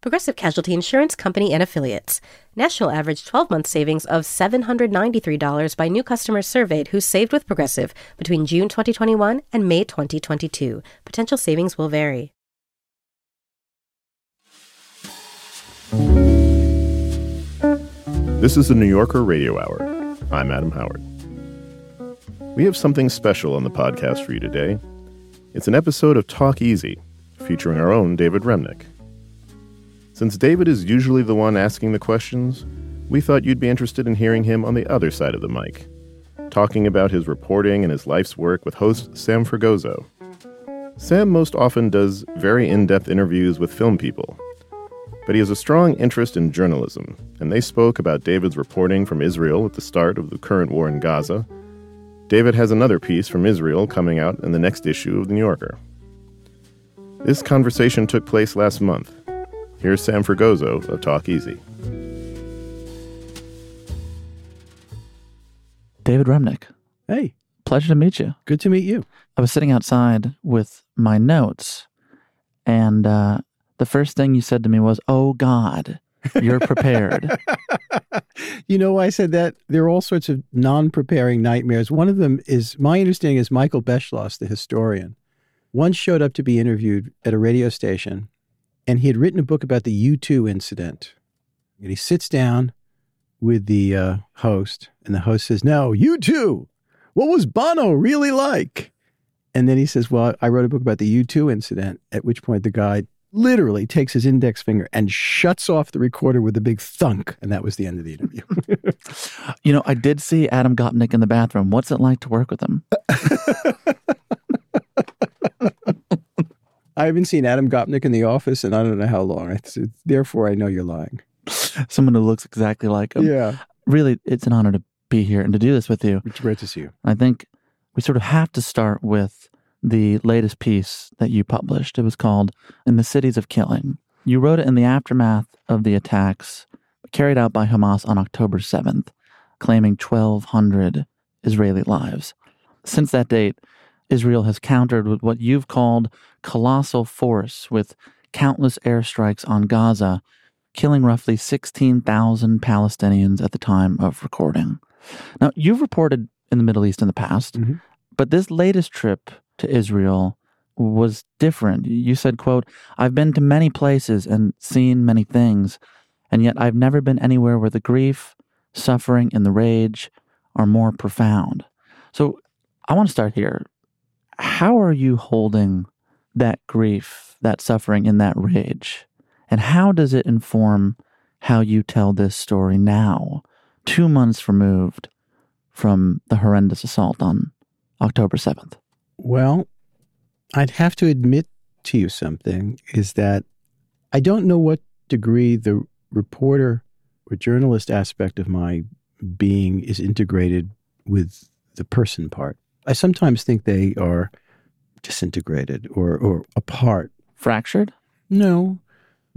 Progressive Casualty Insurance Company and Affiliates. National average 12 month savings of $793 by new customers surveyed who saved with Progressive between June 2021 and May 2022. Potential savings will vary. This is the New Yorker Radio Hour. I'm Adam Howard. We have something special on the podcast for you today. It's an episode of Talk Easy, featuring our own David Remnick. Since David is usually the one asking the questions, we thought you'd be interested in hearing him on the other side of the mic, talking about his reporting and his life's work with host Sam Fragoso. Sam most often does very in depth interviews with film people, but he has a strong interest in journalism, and they spoke about David's reporting from Israel at the start of the current war in Gaza. David has another piece from Israel coming out in the next issue of The New Yorker. This conversation took place last month, Here's Sam Fragoso of Talk Easy. David Remnick. Hey, pleasure to meet you. Good to meet you. I was sitting outside with my notes, and uh, the first thing you said to me was, Oh God, you're prepared. you know why I said that? There are all sorts of non preparing nightmares. One of them is my understanding is Michael Beschloss, the historian, once showed up to be interviewed at a radio station and he had written a book about the U2 incident. And he sits down with the uh, host, and the host says, "No, U2. What was Bono really like?" And then he says, "Well, I wrote a book about the U2 incident." At which point, the guy literally takes his index finger and shuts off the recorder with a big thunk, and that was the end of the interview. you know, I did see Adam Gopnik in the bathroom. What's it like to work with him? I haven't seen Adam Gopnik in the office and I don't know how long. It's, it's, therefore, I know you're lying. Someone who looks exactly like him. Yeah. Really, it's an honor to be here and to do this with you. It's great to see you. I think we sort of have to start with the latest piece that you published. It was called In the Cities of Killing. You wrote it in the aftermath of the attacks carried out by Hamas on October 7th, claiming 1,200 Israeli lives. Since that date, Israel has countered with what you've called colossal force with countless airstrikes on Gaza, killing roughly 16,000 Palestinians at the time of recording. Now, you've reported in the Middle East in the past, mm-hmm. but this latest trip to Israel was different. You said, quote, I've been to many places and seen many things, and yet I've never been anywhere where the grief, suffering, and the rage are more profound. So I want to start here how are you holding that grief, that suffering, and that rage? And how does it inform how you tell this story now, two months removed from the horrendous assault on October 7th? Well, I'd have to admit to you something is that I don't know what degree the reporter or journalist aspect of my being is integrated with the person part. I sometimes think they are disintegrated or, or apart. Fractured? No,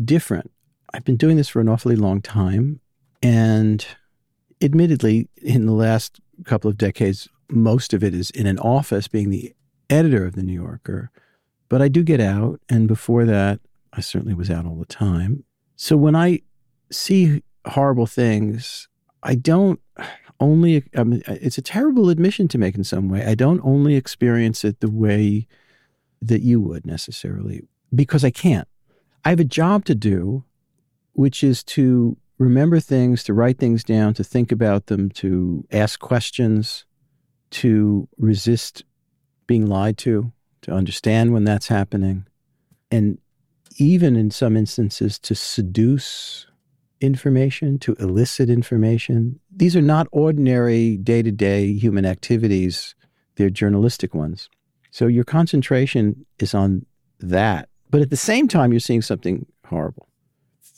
different. I've been doing this for an awfully long time. And admittedly, in the last couple of decades, most of it is in an office being the editor of The New Yorker. But I do get out. And before that, I certainly was out all the time. So when I see horrible things, I don't only, um, it's a terrible admission to make in some way. I don't only experience it the way that you would necessarily, because I can't. I have a job to do, which is to remember things, to write things down, to think about them, to ask questions, to resist being lied to, to understand when that's happening, and even in some instances to seduce information, to elicit information. These are not ordinary day to day human activities, they're journalistic ones. So your concentration is on that. But at the same time, you're seeing something horrible.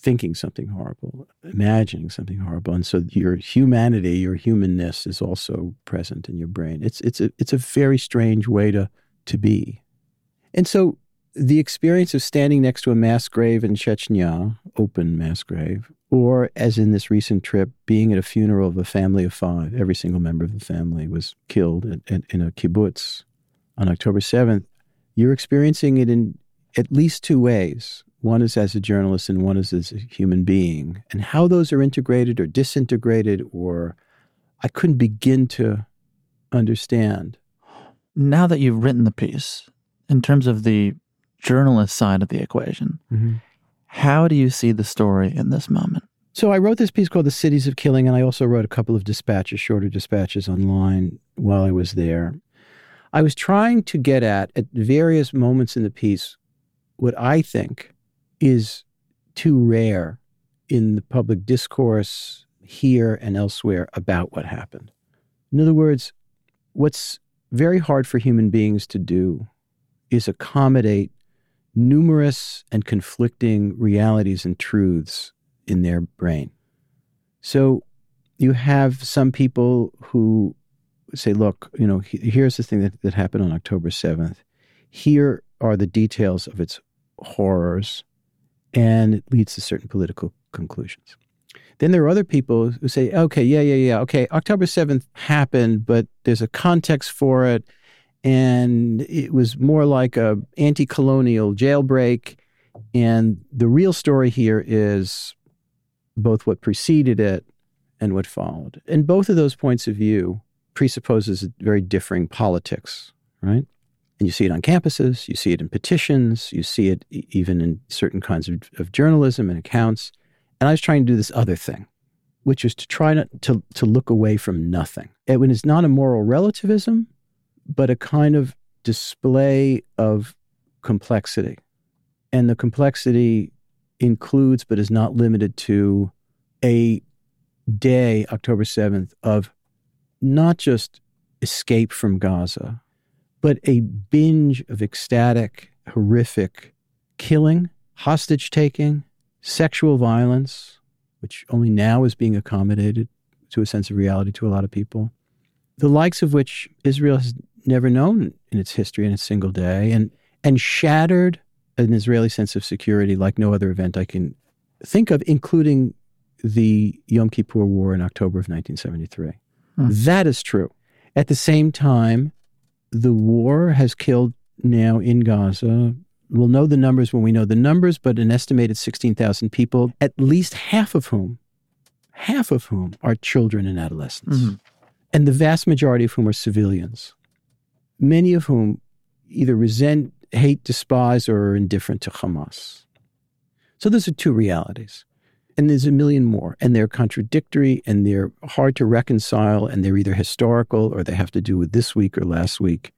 thinking something horrible, imagining something horrible, and so your humanity, your humanness, is also present in your brain. It's it's a it's a very strange way to to be, and so the experience of standing next to a mass grave in Chechnya, open mass grave, or as in this recent trip, being at a funeral of a family of five, every single member of the family was killed in, in, in a kibbutz on October 7th, you're experiencing it in at least two ways. One is as a journalist, and one is as a human being. And how those are integrated or disintegrated, or I couldn't begin to understand. Now that you've written the piece, in terms of the journalist side of the equation, Mm-hmm. How do you see the story in this moment? So I wrote this piece called The Cities of Killing, and I also wrote a couple of dispatches, shorter dispatches online while I was there. I was trying to get at, at various moments in the piece, what I think is too rare in the public discourse here and elsewhere about what happened. In other words, what's very hard for human beings to do is accommodate numerous and conflicting realities and truths in their brain. So you have some people who say, look, you know, here's the thing that, that happened on October 7th. Here are the details of its horrors, and it leads to certain political conclusions. Then there are other people who say, okay, yeah, yeah, yeah, okay, October 7th happened, but there's a context for it, and it was more like a anti-colonial jailbreak, and the real story here is both what preceded it and what followed. And both of those points of view presupposes very differing politics, right? And you see it on campuses, you see it in petitions, you see it even in certain kinds of, of journalism and accounts. And I was trying to do this other thing, which is to try not to, to look away from nothing. When It is not a moral relativism, but a kind of display of complexity. And the complexity includes, but is not limited to, a day, October 7th, of not just escape from Gaza, but a binge of ecstatic, horrific killing, hostage taking, sexual violence, which only now is being accommodated to a sense of reality to a lot of people, the likes of which Israel has never known in its history in a single day, and, and shattered an Israeli sense of security like no other event I can think of, including the Yom Kippur War in October of 1973. Hmm. That is true. At the same time, the war has killed now in Gaza. We'll know the numbers when we know the numbers, but an estimated 16,000 people, at least half of whom, half of whom are children and adolescents, Mhm. and the vast majority of whom are civilians, many of whom either resent, hate, despise, or are indifferent to Hamas. So those are two realities. And there's a million more, and they're contradictory and they're hard to reconcile, and they're either historical or they have to do with this week or last week.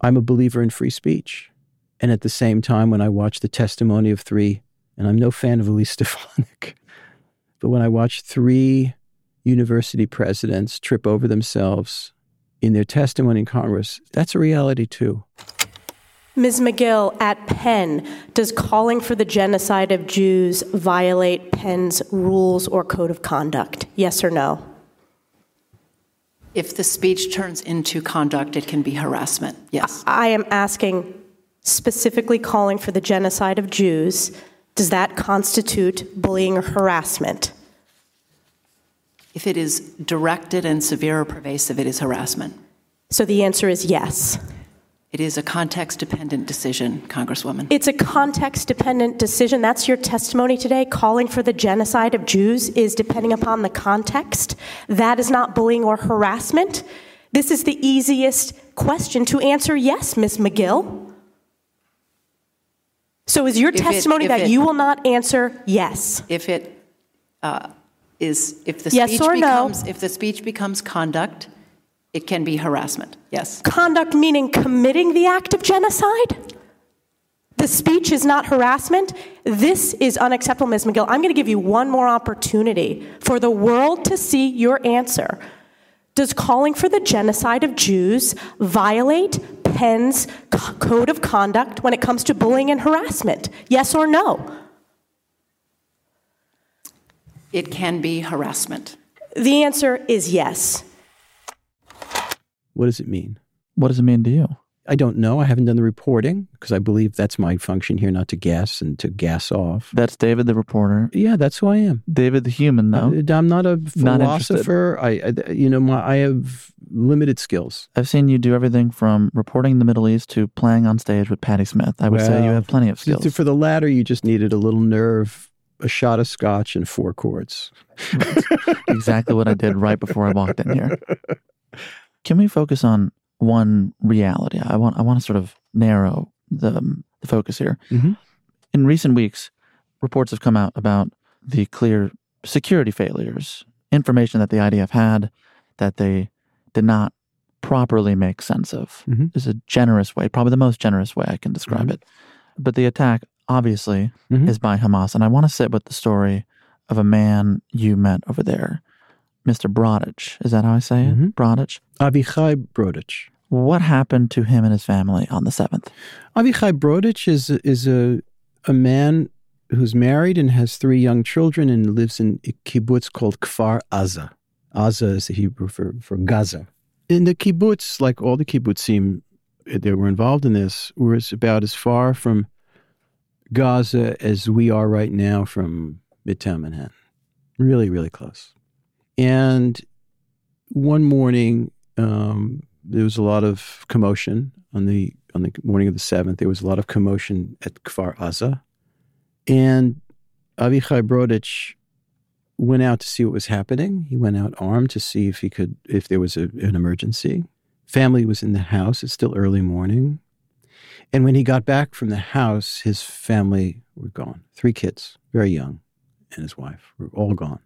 I'm a believer in free speech. And at the same time, when I watch the testimony of three, and I'm no fan of Elise Stefanik, but when I watch three university presidents trip over themselves in their testimony in Congress, that's a reality too. Ms. Magill, at Penn, does calling for the genocide of Jews violate Penn's rules or code of conduct? Yes or no? If the speech turns into conduct, it can be harassment. Yes. I am asking specifically calling for the genocide of Jews. Does that constitute bullying or harassment? If it is directed and severe or pervasive, it is harassment. So the answer is yes. It is a context dependent decision, Congresswoman. It's a context dependent decision. That's your testimony today. Calling for the genocide of Jews is depending upon the context. That is not bullying or harassment. This is the easiest question to answer yes, Ms. Magill. So is your If testimony if that it- you will not answer yes? if it uh, is, if the Yes speech or no? becomes, if the speech becomes conduct, it can be harassment. Yes. Conduct meaning committing the act of genocide? The speech is not harassment. This is unacceptable, Ms. Magill. I'm going to give you one more opportunity for the world to see your answer. Does calling for the genocide of Jews violate Penn's c- code of conduct when it comes to bullying and harassment? Yes or no? It can be harassment. The answer is yes. What does it mean? What does it mean to you? I don't know. I haven't done the reporting because I believe that's my function here, not to guess and to gas off. That's David the reporter. Yeah, that's who I am. David the human, though. Uh, I'm not a Not philosopher. I, I, you know, my, I have limited skills. I've seen you do everything from reporting the Middle East to playing on stage with Patti Smith. I would say you have plenty of skills. For the latter, you just needed a little nerve, a shot of scotch, and four chords. exactly what I did right before I walked in here. Can we focus on one reality? I want I want to sort of narrow the the focus here. Mhm. In recent weeks, reports have come out about the clear security failures, information that the IDF had that they did not properly make sense of. Mhm. Is a generous way, probably the most generous way I can describe Mhm. it. But the attack obviously Mhm. is by Hamas, and I want to sit with the story of a man you met over there. Mr. Brodich. Is that how I say it? Mhm. Brodich. Avichai Brodich. What happened to him and his family on the 7th? Avichai Brodich is is a a man who's married and has three young children and lives in a kibbutz called Kfar Aza. Aza is the Hebrew for, for Gaza. In the kibbutz, like all the kibbutzim that were involved in this, was about as far from Gaza as we are right now from Midtown Manhattan. Really, really close. And one morning, um, there was a lot of commotion on the on the morning of the seventh. There was a lot of commotion at Kfar Aza, and Avichai Brodich went out to see what was happening. He went out armed to see if he could if there was a, an emergency. Family was in the house. It's still early morning, and when he got back from the house, his family were gone. Three kids, very young, and his wife were all gone.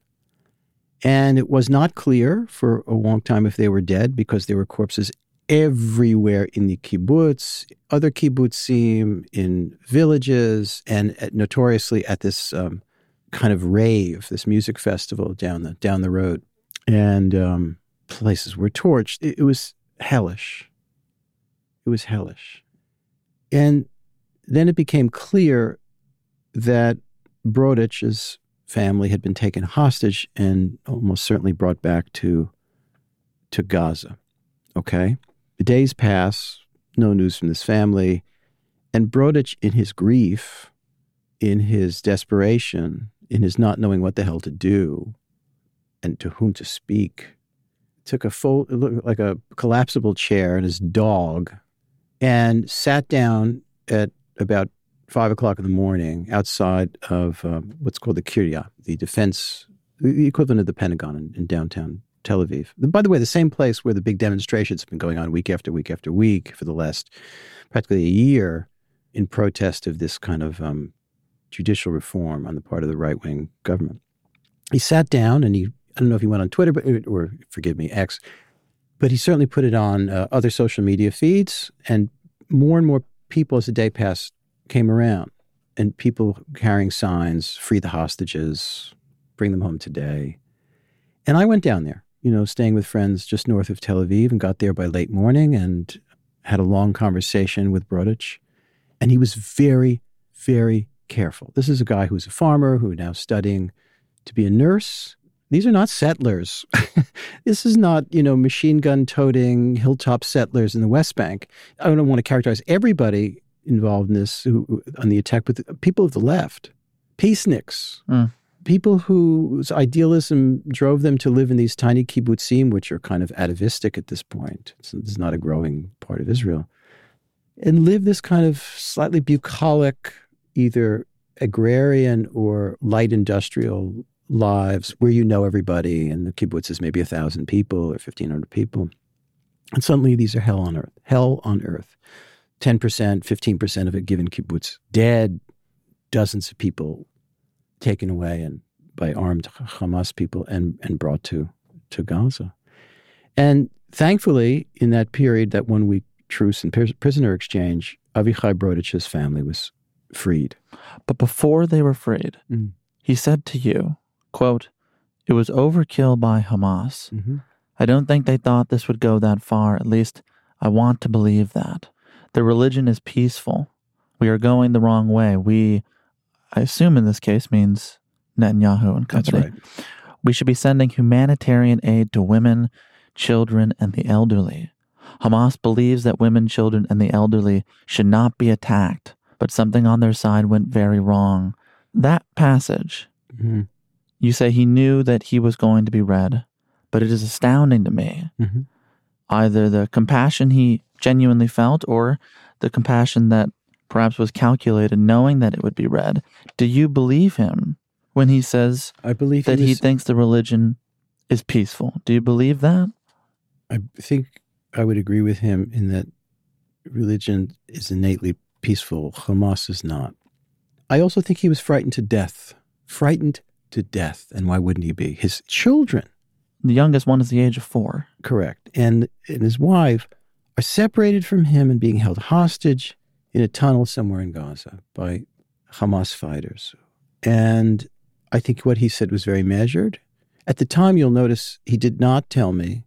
And it was not clear for a long time if they were dead because there were corpses everywhere in the kibbutz, other kibbutzim, in villages, and at, notoriously at this um, kind of rave, this music festival down the down the road, and um, places were torched. It, it was hellish. It was hellish, and then it became clear that Brodich's family had been taken hostage and almost certainly brought back to to Gaza. Okay, the days pass, no news from this family, and Brodich, in his grief, in his desperation, in his not knowing what the hell to do, and to whom to speak, took a full, like a collapsible chair and his dog, and sat down at about five o'clock in the morning outside of um, what's called the Kiryat, the defense, the equivalent of the Pentagon in, in downtown Tel Aviv. By the way, the same place where the big demonstrations have been going on week after week after week for the last practically a year in protest of this kind of um, judicial reform on the part of the right wing government. He sat down and he, I don't know if he went on Twitter, but, or forgive me, X, but he certainly put it on uh, other social media feeds. And more and more people as the day passed came around and people carrying signs, free the hostages, bring them home today. And I went down there, you know, staying with friends just north of Tel Aviv and got there by late morning and had a long conversation with Brodich. And he was very, very careful. This is a guy who's a farmer who now studying to be a nurse. These are not settlers. this is not, you know, machine gun toting hilltop settlers in the West Bank. I don't want to characterize everybody involved in this who, on the attack, but people of the left, peaceniks, Mm. people whose idealism drove them to live in these tiny kibbutzim, which are kind of atavistic at this point. This is not a growing part of Israel, and live this kind of slightly bucolic, either agrarian or light industrial lives where you know everybody, and the kibbutz is maybe a thousand people or fifteen hundred people, and suddenly these are hell on earth, hell on earth. 10%, 15% of a given kibbutz dead, dozens of people taken away and by armed Hamas people and, and brought to, to Gaza. And thankfully, in that period, that one week truce and pris- prisoner exchange, Avichai Brodich's family was freed. But before they were freed, Mm. he said to you, quote, It was overkill by Hamas. Mm-hmm. I don't think they thought this would go that far. At least I want to believe that. The religion is peaceful. We are going the wrong way. We, I assume in this case, means Netanyahu and That's right. We should be sending humanitarian aid to women, children, and the elderly. Hamas believes that women, children, and the elderly should not be attacked, but something on their side went very wrong. That passage, Mhm. You say he knew that he was going to be read, but it is astounding to me. Mhm. Either the compassion he genuinely felt or the compassion that perhaps was calculated knowing that it would be read. Do you believe him when he says I believe that he, he thinks the religion is peaceful? Do you believe that? I think I would agree with him in that religion is innately peaceful. Hamas is not. I also think he was frightened to death. Frightened to death. And why wouldn't he be? His children, The youngest one is the age of four. correct, and, and his wife are separated from him and being held hostage in a tunnel somewhere in Gaza by Hamas fighters. And I think what he said was very measured. At the time, you'll notice he did not tell me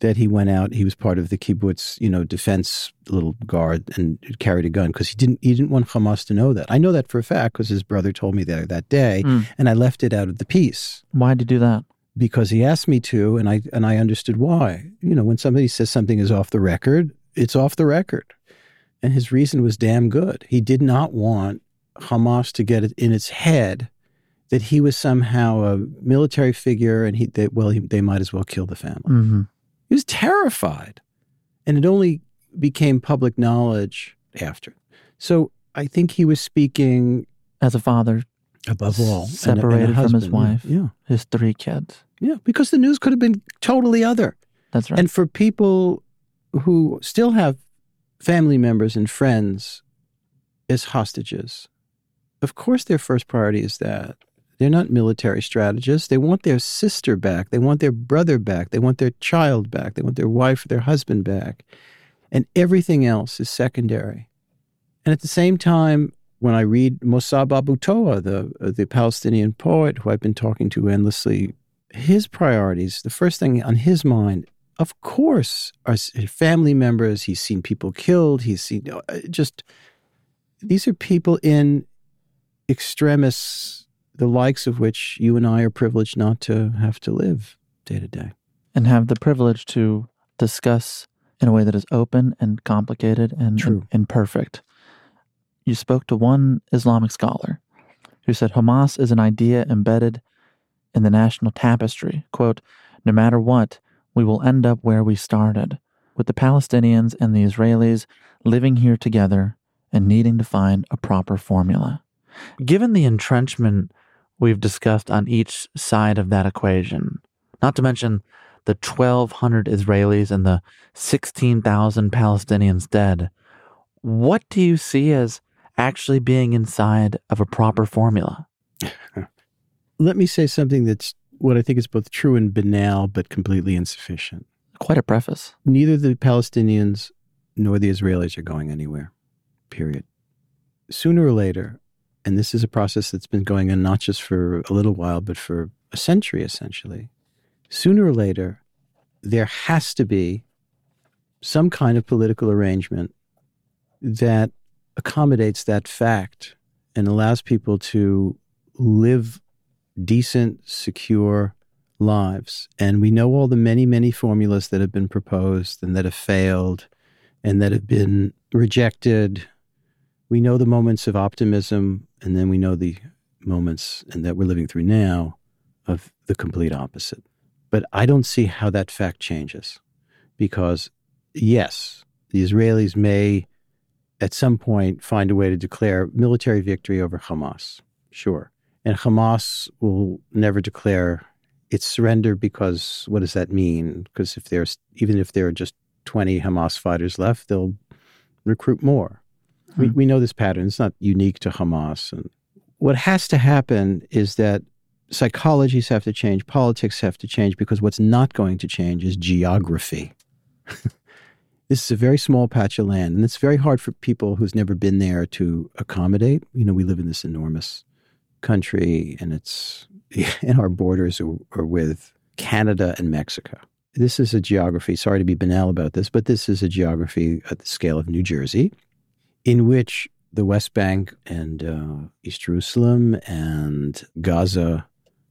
that he went out. He was part of the kibbutz, you know, defense little guard and carried a gun because he didn't. He didn't want Hamas to know that. I know that for a fact because his brother told me that that day, Mm. and I left it out of the piece Why did you do that? because he asked me to, and I and I understood why. You know, when somebody says something is off the record, it's off the record, and his reason was damn good. He did not want Hamas to get it in its head that he was somehow a military figure, and he they, well, he, they might as well kill the family. hmm He was terrified, and it only became public knowledge after. So I think he was speaking As a father, above all, and a- and a Separated from his wife. Yeah, his three kids. yeah, because the news could have been totally other. That's right. And for people who still have family members and friends as hostages, of course, their first priority is that. They're not military strategists. They want their sister back. They want their brother back. They want their child back. They want their wife or their husband back. And everything else is secondary. And at the same time, when I read Mosab Abu Toha, the, uh, the Palestinian poet who I've been talking to endlessly, his priorities, the first thing on his mind of course, are family members. He's seen people killed. He's seen uh, just these are people in extremis, the likes of which you and I are privileged not to have to live day to day. and have the privilege to discuss in a way that is open and complicated and, True. and imperfect. You spoke to one Islamic scholar who said Hamas is an idea embedded in the national tapestry. Quote, no matter what, we will end up where we started, with the Palestinians and the Israelis living here together and needing to find a proper formula. Given the entrenchment we've discussed on each side of that equation, not to mention the 1,200 Israelis and the 16,000 Palestinians dead, what do you see as actually being inside of a proper formula? Let me say something that's what I think is both true and banal, but completely insufficient. Quite a preface. Neither the Palestinians nor the Israelis are going anywhere, period. Sooner or later, and this is a process that's been going on not just for a little while, but for a century essentially, sooner or later, there has to be some kind of political arrangement that accommodates that fact and allows people to live decent, secure lives. And we know all the many, many formulas that have been proposed and that have failed and that have been rejected. We know the moments of optimism, and then we know the moments and that we're living through now of the complete opposite. But I don't see how that fact changes because, yes, the Israelis may at some point find a way to declare military victory over Hamas. Sure. And Hamas will never declare its surrender because what does that mean? Because if there's even if there are just 20 Hamas fighters left, they'll recruit more. We, Hmm. we know this pattern. It's not unique to Hamas. And what has to happen is that psychologies have to change, politics have to change, because what's not going to change is geography. this is a very small patch of land, and it's very hard for people who's never been there to accommodate. You know, we live in this enormous country, and it's and our borders are, are with Canada and Mexico. This is a geography. Sorry to be banal about this, but this is a geography at the scale of New Jersey, in which the West Bank and uh, East Jerusalem and Gaza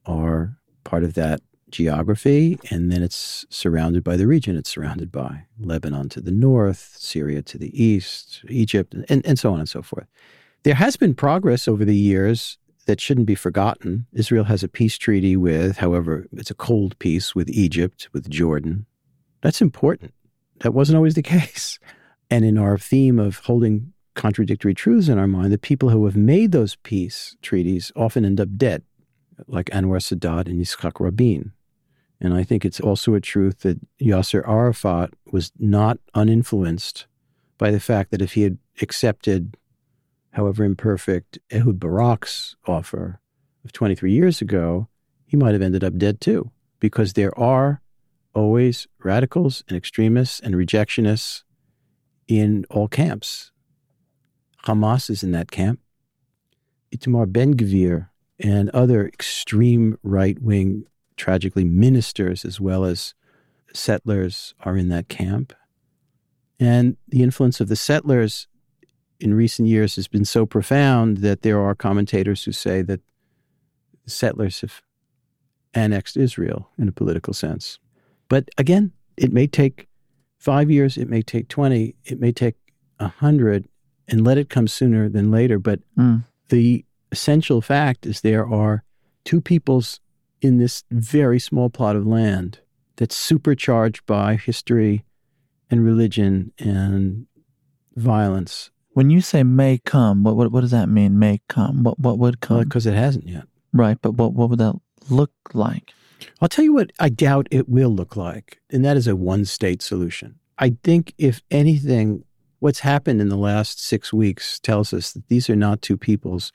are part of that geography. And then it's surrounded by the region it's surrounded by Lebanon to the north, Syria to the east, Egypt, and, and so on and so forth. There has been progress over the years that shouldn't be forgotten. Israel has a peace treaty with, however, it's a cold peace with Egypt, with Jordan. That's important. That wasn't always the case. And in our theme of holding contradictory truths in our mind, the people who have made those peace treaties often end up dead, like Anwar Sadat and Yitzhak Rabin. And I think it's also a truth that Yasser Arafat was not uninfluenced by the fact that if he had accepted, however imperfect, Ehud Barak's offer of 23 years ago, he might have ended up dead too, because there are always radicals and extremists and rejectionists in all camps. Hamas is in that camp. Itamar Ben Gvir and other extreme right wing, tragically, ministers as well as settlers are in that camp. And the influence of the settlers in recent years has been so profound that there are commentators who say that the settlers have annexed Israel in a political sense. But again, it may take five years, it may take 20, it may take a hundred, and let it come sooner than later. But Mm. the essential fact is there are two peoples in this very small plot of land that's supercharged by history and religion and violence When you say may come, what, what what does that mean? May come. What what would come? because it hasn't yet. right, but what what would that look like? I'll tell you what I doubt it will look like, and that is a one state solution. I think, if anything, what's happened in the last six weeks tells us that these are not two peoples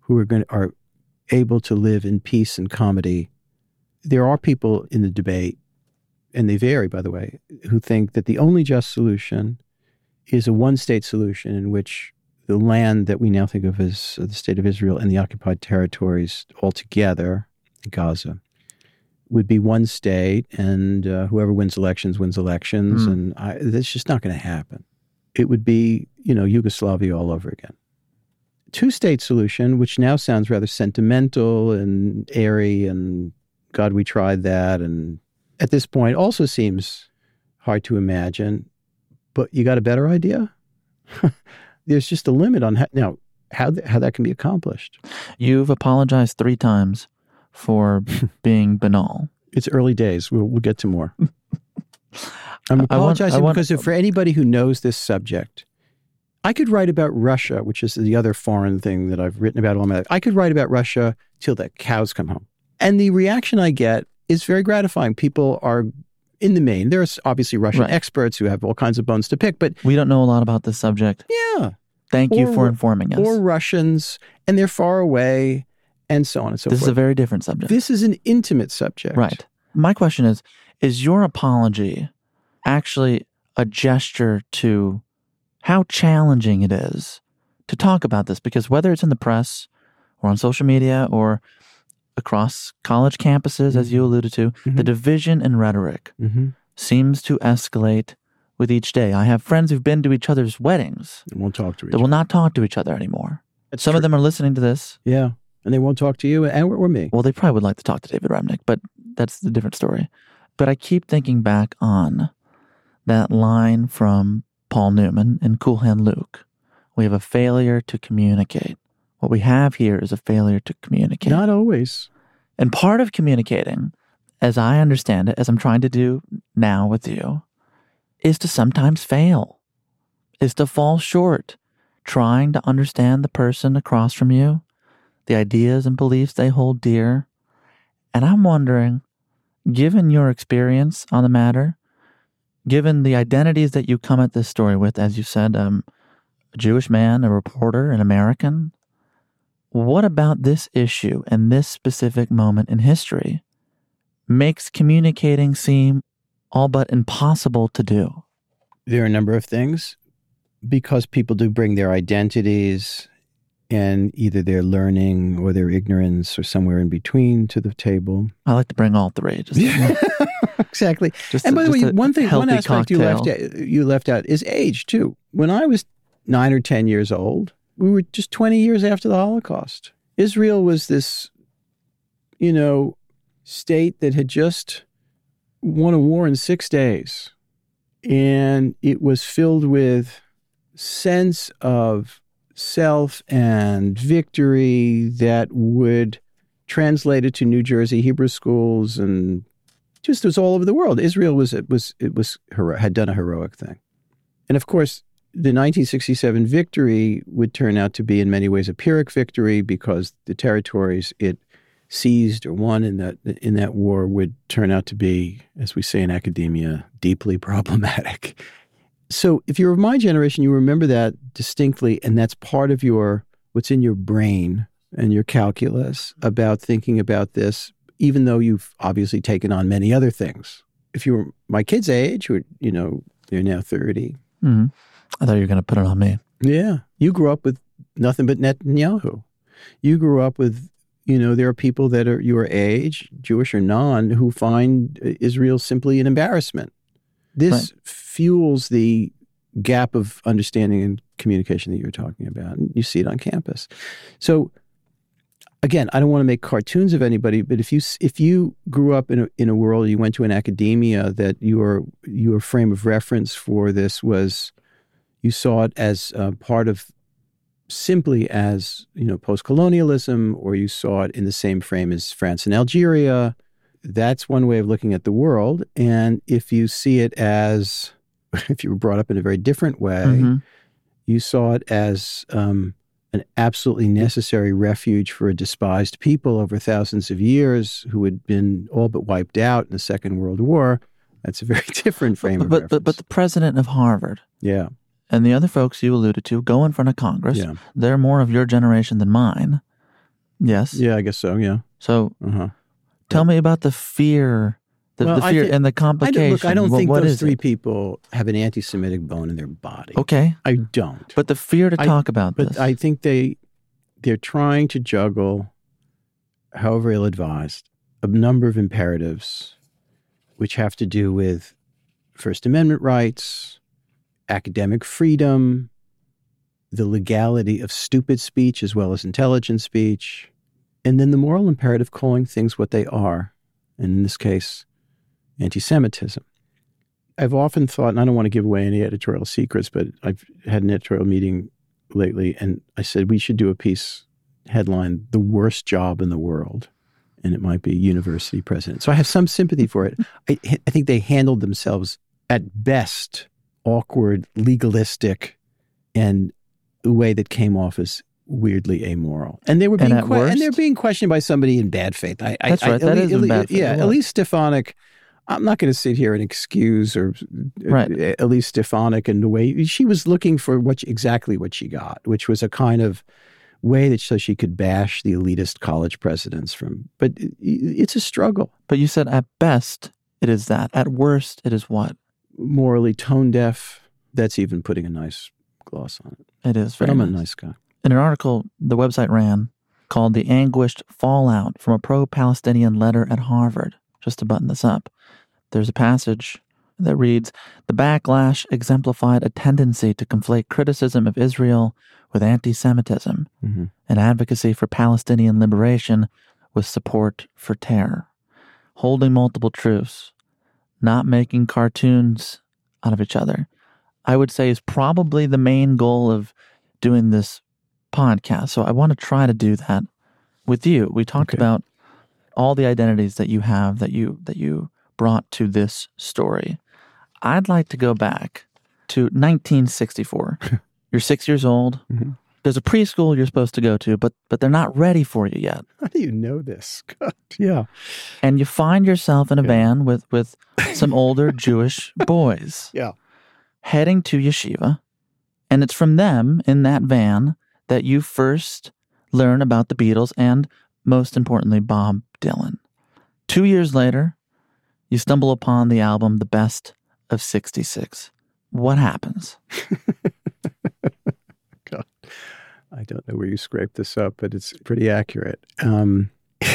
who are going are able to live in peace and comedy. There are people in the debate, and they vary, by the way, who think that the only just solution is a one state solution in which the land that we now think of as the state of Israel and the occupied territories altogether, Gaza, would be one state, and uh, whoever wins elections wins elections, Hmm. and I, that's just not going to happen. It would be, you know, Yugoslavia all over again. Two state solution, which now sounds rather sentimental and airy, and God, we tried that, and at this point also seems hard to imagine. But you got a better idea? There's just a limit on how, now how th- how that can be accomplished. You've apologized three times for being banal. It's early days. We'll, we'll get to more. I'm I want- I apologizing want- because for anybody who knows this subject, I could write about Russia, which is the other foreign thing that I've written about all my life. I could write about Russia till the cows come home. And the reaction I get is very gratifying. People are, in the main, there's obviously Russian Right. experts who have all kinds of bones to pick, but We don't know a lot about this subject. yeah, Thank you for informing us. or Russians, and they're far away, and so on and so forth. this is a very different subject. this is an intimate subject. Right. My question is Is your apology actually a gesture to how challenging it is to talk about this? Because whether it's in the press or on social media or across college campuses, as you alluded to, the Mhm. division in rhetoric Mm-hmm. seems to escalate with each day. I have friends who've been to each other's weddings They won't talk to each that will not talk to each other anymore. That's Some true. of them are listening to this. Yeah. And they won't talk to you and or, or me. Well, they probably would like to talk to David Remnick, but that's a different story. But I keep thinking back on that line from Paul Newman in Cool Hand Luke. We have a failure to communicate. What we have here is a failure to communicate. Not always. and part of communicating, as I understand it, as I'm trying to do now with you, is to sometimes fail, is to fall short, trying to understand the person across from you, the ideas and beliefs they hold dear. And I'm wondering, given your experience on the matter, given the identities that you come at this story with, as you said, um, a Jewish man, a reporter, an American, what about this issue and this specific moment in history makes communicating seem all but impossible to do? There are a number of things because people do bring their identities and either their learning or their ignorance or somewhere in between to the table. I like to bring all three. Just, exactly. just and a- by the way, one thing, one healthy aspect you left out, you left out is age too. When I was nine or ten years old, we were just 20 years after the Holocaust. Israel was this, you know, state that had just won a war in six days. And it was filled with sense of self and victory that would translate it to New Jersey Hebrew schools and just was all over the world. Israel was it was it was had done a heroic thing, and of course, the 1967 victory would turn out to be in many ways a Pyrrhic victory because the territories it seized or won in that in that war would turn out to be, as we say in academia, deeply problematic. So, if you're of my generation, you remember that distinctly, and that's part of your what's in your brain and your calculus about thinking about this even though you've obviously taken on many other things. If you were my kid's age, who you know, they're now 30. Mm-hmm. I thought you were going to put it on me. Yeah. You grew up with nothing but Netanyahu. You grew up with, you know, there are people that are your age, Jewish or non, who find Israel simply an embarrassment. This right. fuels the gap of understanding and communication that you're talking about. And you see it on campus. So again, I don't want to make cartoons of anybody, but if you if you grew up in a in a world, you went to an academia that your your frame of reference for this was, you saw it as uh, part of simply as you know post colonialism, or you saw it in the same frame as France and Algeria. That's one way of looking at the world, and if you see it as if you were brought up in a very different way, mm-hmm. you saw it as um, an absolutely necessary refuge for a despised people over thousands of years who had been all but wiped out in the Second World War. That's a very different frame but, of but, reference. But, but the president of Harvard. Yeah. And the other folks you alluded to go in front of Congress. Yeah. They're more of your generation than mine. Yes. Yeah, I guess so. Yeah. So uh-huh. Tell me about the fear the, well, the fear and the complication. I look, I don't what, think what those three it? people have an anti-Semitic bone in their body. Okay, I don't. But the fear to I, talk about but this. I think they they're trying to juggle, however ill-advised, a number of imperatives, which have to do with First Amendment rights, academic freedom, the legality of stupid speech as well as intelligent speech, and then the moral imperative calling things what they are. And in this case, anti Semitism. I've often thought, and I don't want to give away any editorial secrets, but I've had an editorial meeting lately, and I said we should do a piece headline The Worst Job in the World. And it might be university president. So I have some sympathy for it. I, I think they handled themselves at best awkward, legalistic, and a way that came off as weirdly amoral. And they were being and, que- and they're being questioned by somebody in bad faith. I, That's I, right. I, that is in bad faith. Yeah, Elise Stefanik I'm not going to sit here and excuse or uh, Elise Stefanik in the way she was looking for what exactly what she got, which was a kind of way that so she could bash the elitist college presidents from. But it's a struggle. But you said at best it is that. At worst it is what? Morally tone deaf. That's even putting a nice gloss on it. It is very. But I'm nice. a nice guy. In an article the website ran called "The Anguished Fallout from a Pro-Palestinian Letter at Harvard." Just to button this up, there's a passage that reads The backlash exemplified a tendency to conflate criticism of Israel with anti Semitism mm-hmm. and advocacy for Palestinian liberation with support for terror, holding multiple truths, not making cartoons out of each other. I would say is probably the main goal of doing this podcast. So I want to try to do that with you. We talked Okay. about all the identities that you have that you that you brought to this story. I'd like to go back to 1964. you're six years old. Mhm. There's a preschool you're supposed to go to, but but they're not ready for you yet. How do you know this? God. Yeah. And you find yourself in a Yeah. van with with some older Jewish boys. Yeah. Heading to yeshiva, and it's from them in that van that you first learn about the Beatles and most importantly Bob Dylan. 2 years later, you stumble upon the album The Best of 66. What happens? God. I don't know where you scraped this up, but it's pretty accurate. Um,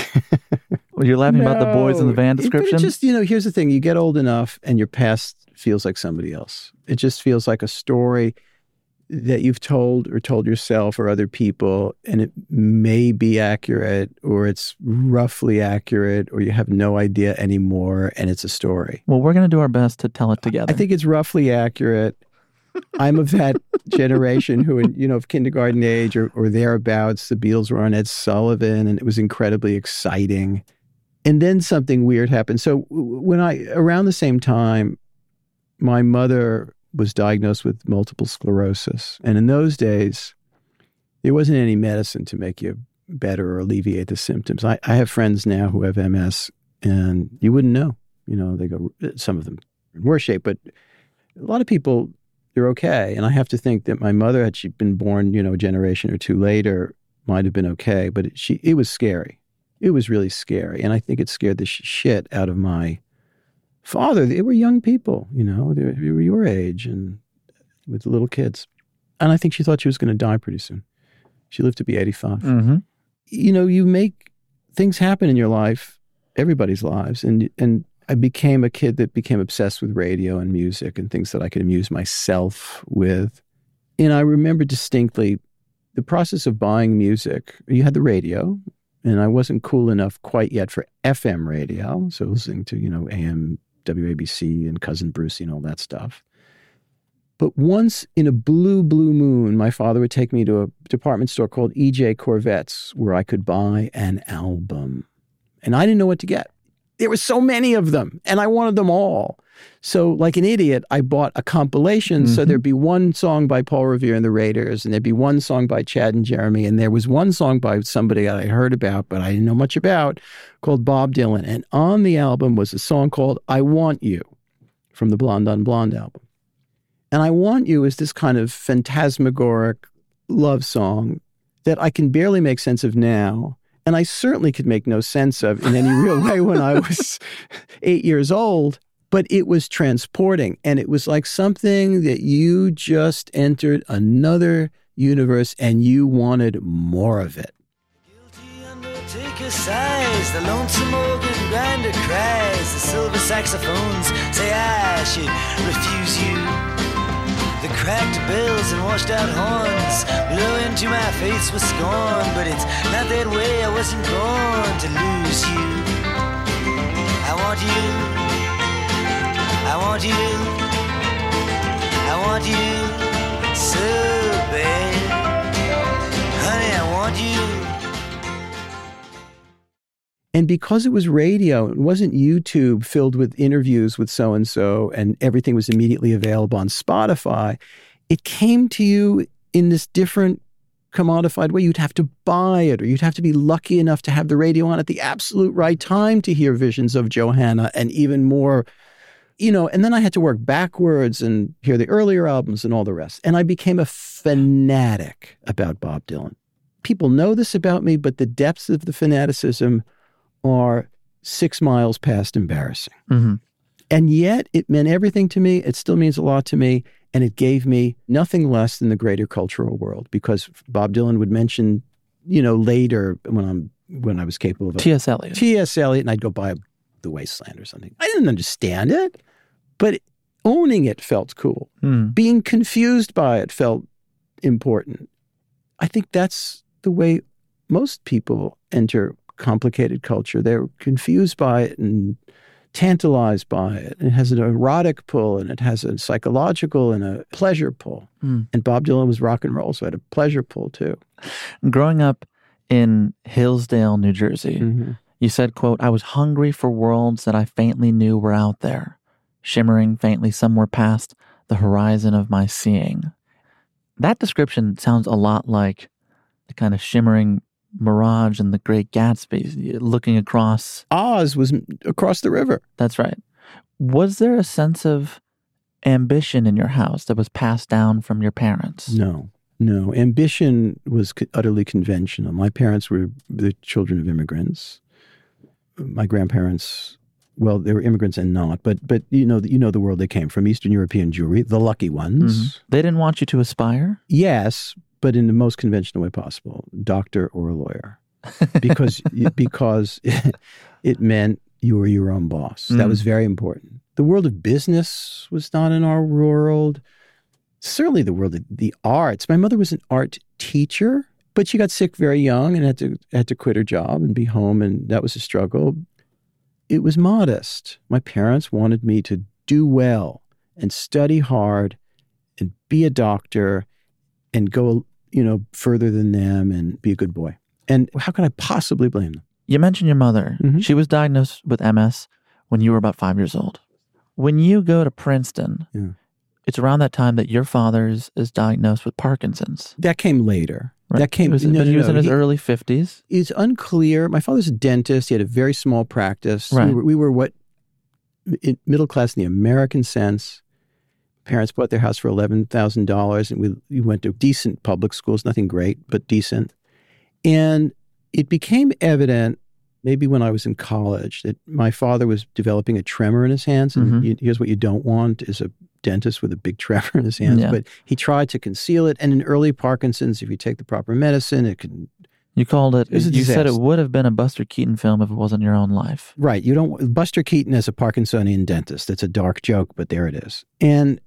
Well, you're laughing about the boys in the No, van it description? just you know, here's the thing: you get old enough, and your past feels like somebody else. It just feels like a story that you've told or told yourself or other people, and it may be accurate or it's roughly accurate or you have no idea anymore and it's a story. Well, we're going to do our best to tell it together. I think it's roughly accurate. I'm of that generation who, you know, of kindergarten age or, or thereabouts, the Beatles were on Ed Sullivan and it was incredibly exciting. And then something weird happened. So when I, around the same time, my mother was diagnosed with multiple sclerosis. And in those days, there wasn't any medicine to make you better or alleviate the symptoms. I, I have friends now who have MS, and you wouldn't know. You know, they go, some of them in worse shape, but a lot of people, they're okay. And I have to think that my mother, had she been born, you know, a generation or two later, might have been okay. But it, she, it was scary. It was really scary. And I think it scared the shit out of my father, they were young people, you know, they were, your age and with little kids. And I think she thought she was going to die pretty soon. She lived to be 85. Mm-hmm. You know, you make things happen in your life, everybody's lives. And, and I became a kid that became obsessed with radio and music and things that I could amuse myself with. And I remember distinctly the process of buying music. You had the radio, and I wasn't cool enough quite yet for FM radio. So listening to, you know, AM WABC and Cousin Brucey and all that stuff. But once in a blue, blue moon, my father would take me to a department store called EJ Korvettes where I could buy an album. And I didn't know what to get. There were so many of them, and I wanted them all. So, like an idiot, I bought a compilation. Mm-hmm. So there'd be one song by Paul Revere and the Raiders, and there'd be one song by Chad and Jeremy, and there was one song by somebody that I heard about, but I didn't know much about, called Bob Dylan. And on the album was a song called I Want You from the Blonde on Blonde album. And I Want You is this kind of phantasmagoric love song that I can barely make sense of now. And I certainly could make no sense of in any real way when I was eight years old but it was transporting and it was like something that you just entered another universe and you wanted more of it. The lonesome organ grinder cries, the silver saxophones say I should refuse you. The cracked bells and washed out horns blow into my face with scorn, but it's not that way. I wasn't born to lose you. I want you. I want you. I want you so bad. Honey, I want you. And because it was radio, it wasn't YouTube filled with interviews with so and so and everything was immediately available on Spotify, it came to you in this different commodified way. You'd have to buy it, or you'd have to be lucky enough to have the radio on at the absolute right time to hear visions of Johanna and even more you know, and then I had to work backwards and hear the earlier albums and all the rest. And I became a fanatic about Bob Dylan. People know this about me, but the depths of the fanaticism are six miles past embarrassing. Mm-hmm. And yet it meant everything to me. It still means a lot to me. And it gave me nothing less than the greater cultural world because Bob Dylan would mention, you know, later when I'm when I was capable of T.S. Eliot. T.S. Eliot, and I'd go buy The Wasteland or something. I didn't understand it. But owning it felt cool. Mm. Being confused by it felt important. I think that's the way most people enter complicated culture. They're confused by it and tantalized by it. It has an erotic pull and it has a psychological and a pleasure pull. Mm. And Bob Dylan was rock and roll, so it had a pleasure pull too. Growing up in Hillsdale, New Jersey, mm-hmm. you said, quote, I was hungry for worlds that I faintly knew were out there shimmering faintly somewhere past the horizon of my seeing. That description sounds a lot like the kind of shimmering mirage and the Great Gatsby, looking across. Oz was across the river. That's right. Was there a sense of ambition in your house that was passed down from your parents? No, no. Ambition was utterly conventional. My parents were the children of immigrants. My grandparents well, they were immigrants and not, but but you know you know the world they came from, Eastern European Jewry, the lucky ones. Mm-hmm. They didn't want you to aspire. Yes, but in the most conventional way possible, doctor or a lawyer, because because it, it, meant you were your own boss. Mm. That was very important. The world of business was not in our world. certainly the world of the arts. My mother was an art teacher, but she got sick very young and had to had to quit her job and be home, and that was a struggle. It was modest. My parents wanted me to do well and study hard and be a doctor and go, you know, further than them and be a good boy. And how could I possibly blame them? You mentioned your mother. Mhm. She was diagnosed with MS when you were about five years old. When you go to Princeton, Yeah. it's around that time that your father is, is diagnosed with Parkinson's. That came later. Right? That came. He was, no, but no, he was no. in his He- early 50s. it's unclear. My father's a dentist. He had a very small practice. Right. We, were, we were what in, middle class in the American sense. Parents bought their house for eleven thousand dollars, and we, we went to decent public schools. Nothing great, but decent. And it became evident, maybe when I was in college, that my father was developing a tremor in his hands. And Mhm. you, here's what you don't want: is a dentist with a big tremor in his hands. Yeah. But he tried to conceal it. And in early Parkinson's, if you take the proper medicine, it can You called it, It you said it would have been a Buster Keaton film if it wasn't your own life. Right. You don't. Buster Keaton as a Parkinsonian dentist. It's a dark joke, but there it is. And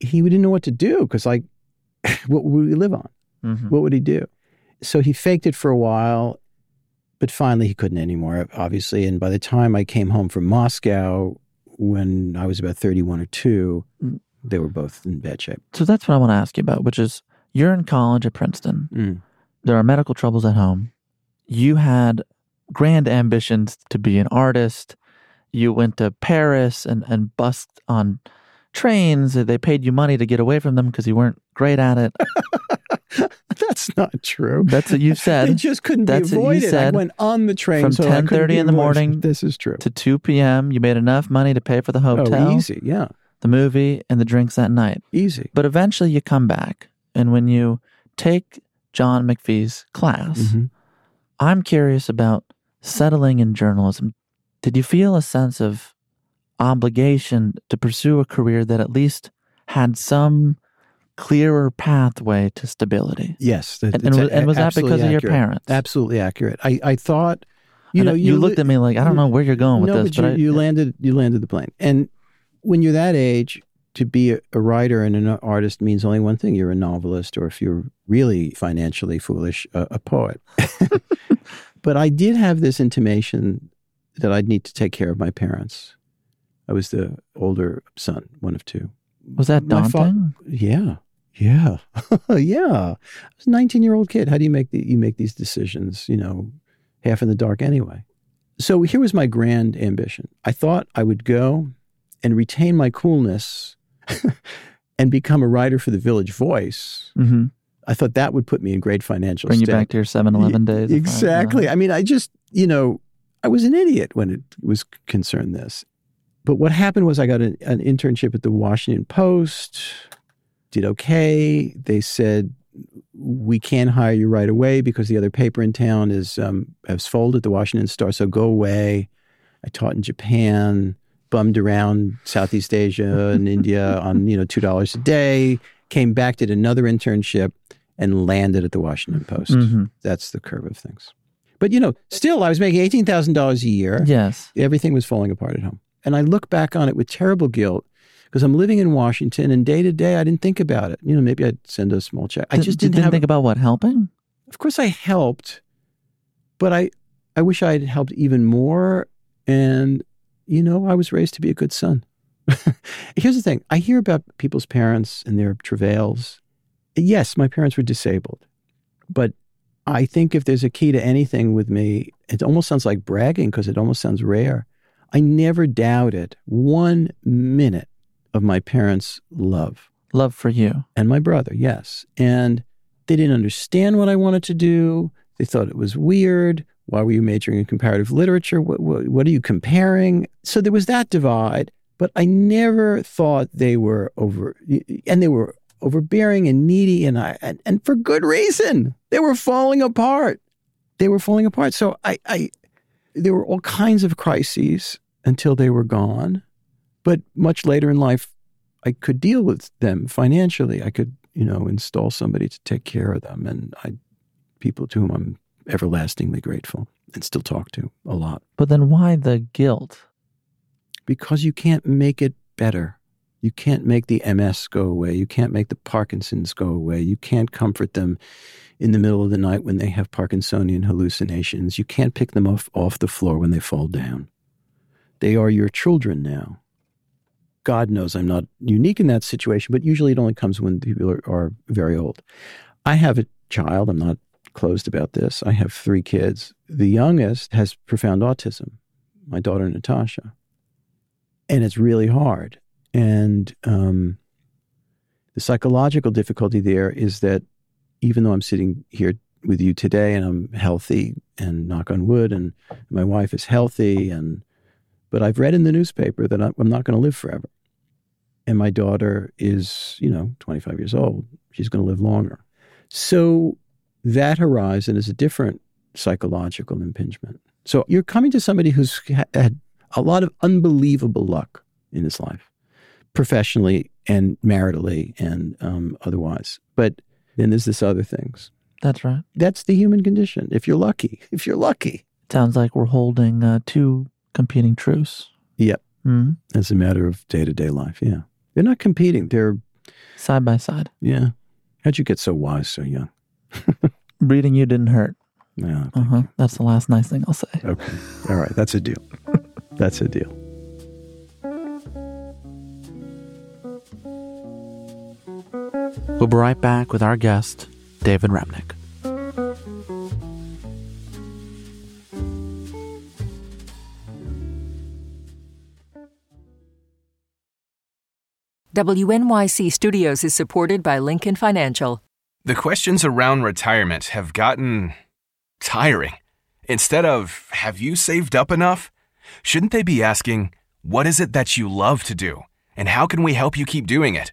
he didn't know what to do because, like, what would we live on? Mhm. What would he do? So he faked it for a while, but finally he couldn't anymore, obviously. And by the time I came home from Moscow, when I was about 31 or 2, Mm. they were both in bad shape. So that's what I want to ask you about, which is you're in college at Princeton. Mm. There are medical troubles at home. You had grand ambitions to be an artist. You went to Paris and, and busked on trains. They paid you money to get away from them because you weren't great at it. That's not true. That's what you said. just couldn't That's be what you avoided. I said. went on the train From so I 10:30 in the morning This is true. to 2 p.m., you made enough money to pay for the hotel, Oh, easy. Yeah, the movie, and the drinks that night. easy. But eventually you come back. And when you take John McPhee's class, Mhm. I'm curious about settling in journalism. Did you feel a sense of obligation to pursue a career that at least had some clearer pathway to stability? Yes, And, and, was- and was that because of your accurate. parents? Absolutely accurate. I, I thought, you And know, you, li- looked at me like I don't know where you're going with no, this, but, but, you, I, you landed you landed the plane. And when you're that age, to be a, a writer and an artist means only one thing: you're a novelist, or if you're really financially foolish, a, a poet. but I did have this intimation that I'd need to take care of my parents. I was the older son, one of two. was that My fa- Yeah. Yeah. yeah. I was a 19 year old kid. How do you make the, you make these decisions, you know, half in the dark anyway? So here was my grand ambition. I thought I would go and retain my coolness and become a writer for the Village Voice. hmm I thought that would put me in great financial Bring you back to your 7-Eleven days. if I- Exactly. I mean, I just, you know, I was an idiot when it was concerned this. But what happened was I got an, an internship at the Washington Post, did okay. They said, we can't hire you right away because the other paper in town is um, has folded, the Washington Star, so go away. I taught in Japan, bummed around Southeast Asia and India on, you know, $2 a day, came back, did another internship, and landed at the Washington Post. Mhm. That's the curve of things. But you know, still, I was making eighteen thousand dollars a year. Yes. Everything was falling apart at home, and I look back on it with terrible guilt because I'm living in Washington, and day to day, I didn't think about it. You know, maybe I'd send a small check. I just did- didn't, have. think about what helping. of course, I helped, but I, I wish I had helped even more. And you know, I was raised to be a good son. Here's the thing: I hear about people's parents and their travails. Yes, my parents were disabled, but I think if there's a key to anything with me, it almost sounds like bragging because it almost sounds rare. I never doubted one minute of my parents' love Love for you. and my brother, yes. And they didn't understand what I wanted to do. They thought it was weird. Why were you majoring in comparative literature? What, what, what are you comparing? So there was that divide, but I never thought they were over, and they were overbearing and needy, and I, and, and for good reason. They were falling apart. They were falling apart. So I, I, there were all kinds of crises until they were gone. But much later in life, I could deal with them financially. I could, you know, install somebody to take care of them, and I, people to whom I'm everlastingly grateful and still talk to a lot But then why the guilt? because you can't make it better. You can't make the MS go away. You can't make the Parkinson's go away. You can't comfort them in the middle of the night when they have Parkinsonian hallucinations. You can't pick them off, off the floor when they fall down. They are your children now. God knows I'm not unique in that situation, but usually it only comes when people are, are very old. I have a child. I'm not closed about this. I have three kids. The youngest has profound autism, my daughter Natasha. And it's really hard. And um, the psychological difficulty there is that even though I'm sitting here with you today and I'm healthy and knock on wood and my wife is healthy and but I've read in the newspaper that I'm not going to live forever. And my daughter is, you know, 25 years old. She's going to live longer. So that horizon is a different psychological impingement. So you're coming to somebody who's had a lot of unbelievable luck in his life professionally and maritally and um, otherwise. But then there's this other things. That's right. That's the human condition. If you're lucky, if you're lucky. Sounds like we're holding uh, two competing truths. Yep. Mm-hmm. As a matter of day to day life. Yeah. They're not competing. They're side by side. Yeah. How'd you get so wise so young? Reading you didn't hurt. Yeah. Uh-huh. That's the last nice thing I'll say. Okay. All right. That's a deal. That's a deal. We'll be right back with our guest, David Remnick. WNYC Studios is supported by Lincoln Financial. The questions around retirement have gotten tiring. Instead of, have you saved up enough? Shouldn't they be asking, what is it that you love to do? And how can we help you keep doing it?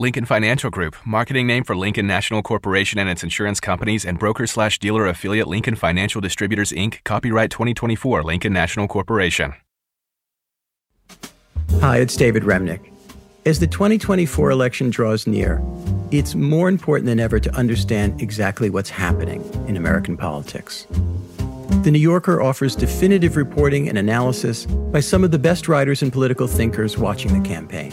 Lincoln Financial Group, marketing name for Lincoln National Corporation and its insurance companies and broker slash dealer affiliate Lincoln Financial Distributors Inc., copyright 2024 Lincoln National Corporation. Hi, it's David Remnick. As the 2024 election draws near, it's more important than ever to understand exactly what's happening in American politics. The New Yorker offers definitive reporting and analysis by some of the best writers and political thinkers watching the campaign.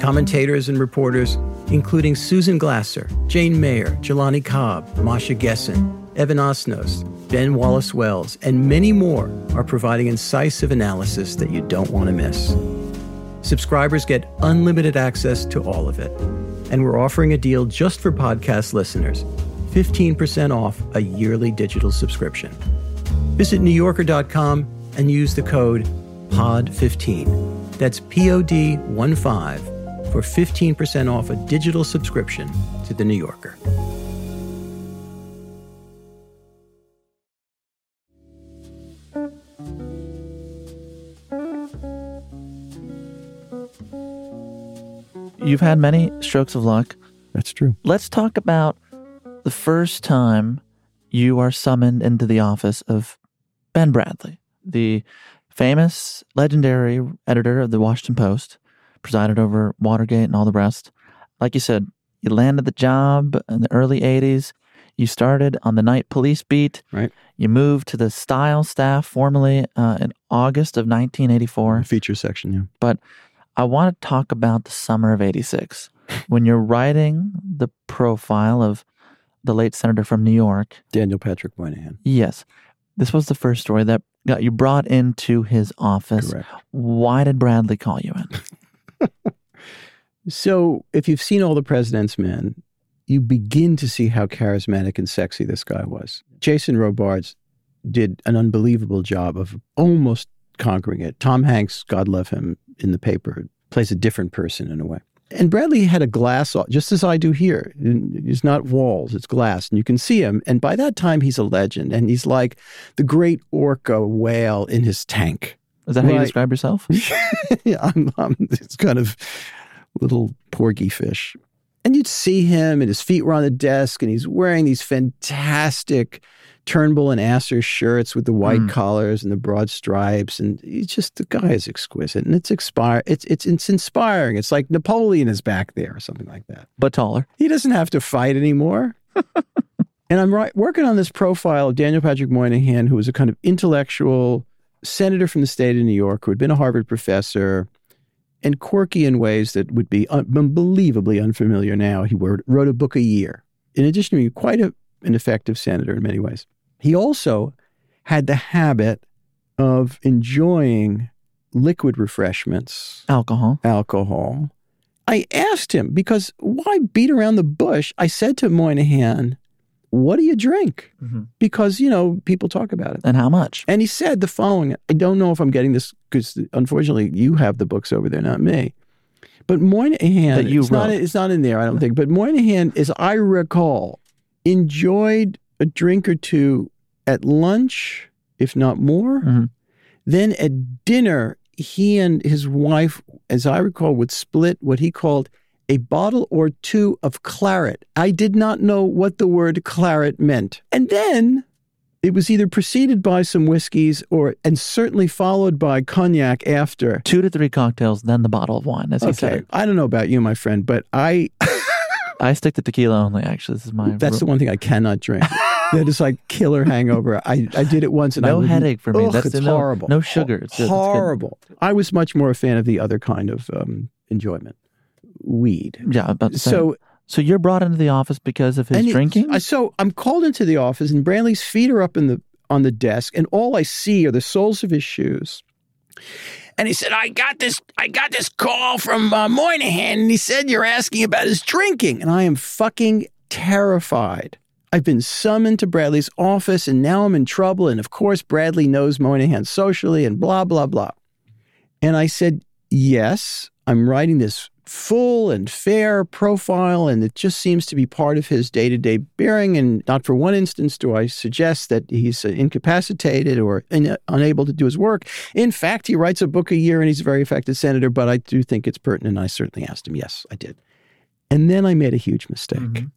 Commentators and reporters, including Susan Glasser, Jane Mayer, Jelani Cobb, Masha Gessen, Evan Osnos, Ben Wallace Wells, and many more are providing incisive analysis that you don't want to miss. Subscribers get unlimited access to all of it. And we're offering a deal just for podcast listeners 15% off a yearly digital subscription. Visit NewYorker.com and use the code POD15. That's P O D 1 5 for 15% off a digital subscription to The New Yorker. You've had many strokes of luck. That's true. Let's talk about the first time you are summoned into the office of Ben Bradlee, the famous, legendary editor of the Washington Post, presided over Watergate and all the rest. Like you said, you landed the job in the early 80s. You started on the night police beat. Right. You moved to the style staff formally uh, in August of 1984. Feature section, yeah. But I want to talk about the summer of 86 when you're writing the profile of the late senator from New York, Daniel Patrick Moynihan. Yes. This was the first story that got you brought into his office. Correct. Why did Bradlee call you in? So, if you've seen All the President's Men, you begin to see how charismatic and sexy this guy was. Jason Robards did an unbelievable job of almost conquering it. Tom Hanks, God love him, in the paper, plays a different person in a way. And Bradlee had a glass, just as I do here. It's not walls, it's glass, and you can see him. And by that time, he's a legend, and he's like the great orca whale in his tank. Is that how you describe yourself? yeah, I'm, I'm this kind of little porgy fish. And you'd see him, and his feet were on the desk, and he's wearing these fantastic Turnbull and Asser shirts with the white Mm. collars and the broad stripes, and he's just the guy is exquisite, and it's expire. It's it's it's inspiring. It's like Napoleon is back there, or something like that. But taller. He doesn't have to fight anymore. and I'm right, working on this profile of Daniel Patrick Moynihan, who was a kind of intellectual senator from the state of New York, who had been a Harvard professor and quirky in ways that would be un- unbelievably unfamiliar now. He wrote, wrote a book a year. In addition to being quite a, an effective senator in many ways, he also had the habit of enjoying liquid refreshments Alcohol. alcohol. I asked him because why beat around the bush? I said to Moynihan, What do you drink? Mhm. Because, you know, people talk about it. And how much? And he said the following I don't know if I'm getting this because unfortunately you have the books over there, not me. But Moynihan, That you it's, not, it's not in there, I don't think. But Moynihan, as I recall, enjoyed a drink or two at lunch, if not more. Mhm. Then at dinner, he and his wife, as I recall, would split what he called a bottle or two of claret. I did not know what the word claret meant. And then it was either preceded by some whiskeys or, and certainly followed by cognac after. Two to three cocktails, then the bottle of wine, as he Okay. said. I don't know about you, my friend, but I, I stick to tequila only, actually. This is my that's the one thing I cannot drink. that is like killer hangover. I, I did it once and I No wouldn't- headache for me. Ugh, That's it's no- horrible. no sugar. It's good. It's good. horrible. I was much more a fan of the other kind of um, enjoyment, weed. Yeah, about. So So you're brought into the office because of his drinking? I- so I'm called into the office, and Bradlee's feet are up in the on the desk, and all I see are the soles of his shoes. And he said, "I got this. I got this call from uh, Moynihan, and he said you're asking about his drinking." And I am fucking terrified. I've been summoned to Bradlee's office, and now I'm in trouble. And of course, Bradlee knows Moynihan socially, and blah blah blah. And I said, "Yes, I'm writing this full and fair profile, and it just seems to be part of his day to day bearing. And not for one instance do I suggest that he's uh, incapacitated or in, unable to do his work. In fact, he writes a book a year and he's a very effective senator, but I do think it's pertinent. I certainly asked him. Yes, I did. And then I made a huge mistake. Mhm.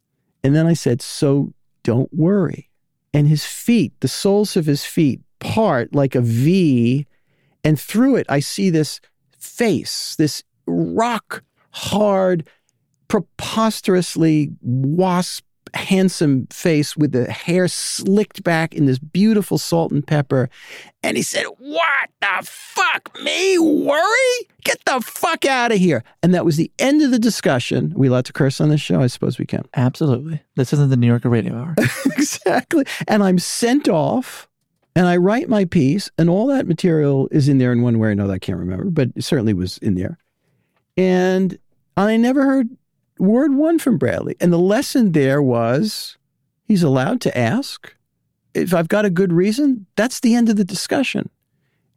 And then I said, So don't worry. And his feet, the soles of his feet, part like a V. And through it, I see this face, this rock hard, preposterously wasp handsome face with the hair slicked back in this beautiful salt and pepper. And he said, What the fuck? Me worry? Get the fuck out of here. And that was the end of the discussion. Are we allowed to curse on this show? I suppose we can. Absolutely. This isn't the New Yorker Radio Hour. exactly. And I'm sent off and I write my piece, and all that material is in there in one way or another. I can't remember, but it certainly was in there. And I never heard word one from Bradlee. And the lesson there was he's allowed to ask. If I've got a good reason, that's the end of the discussion.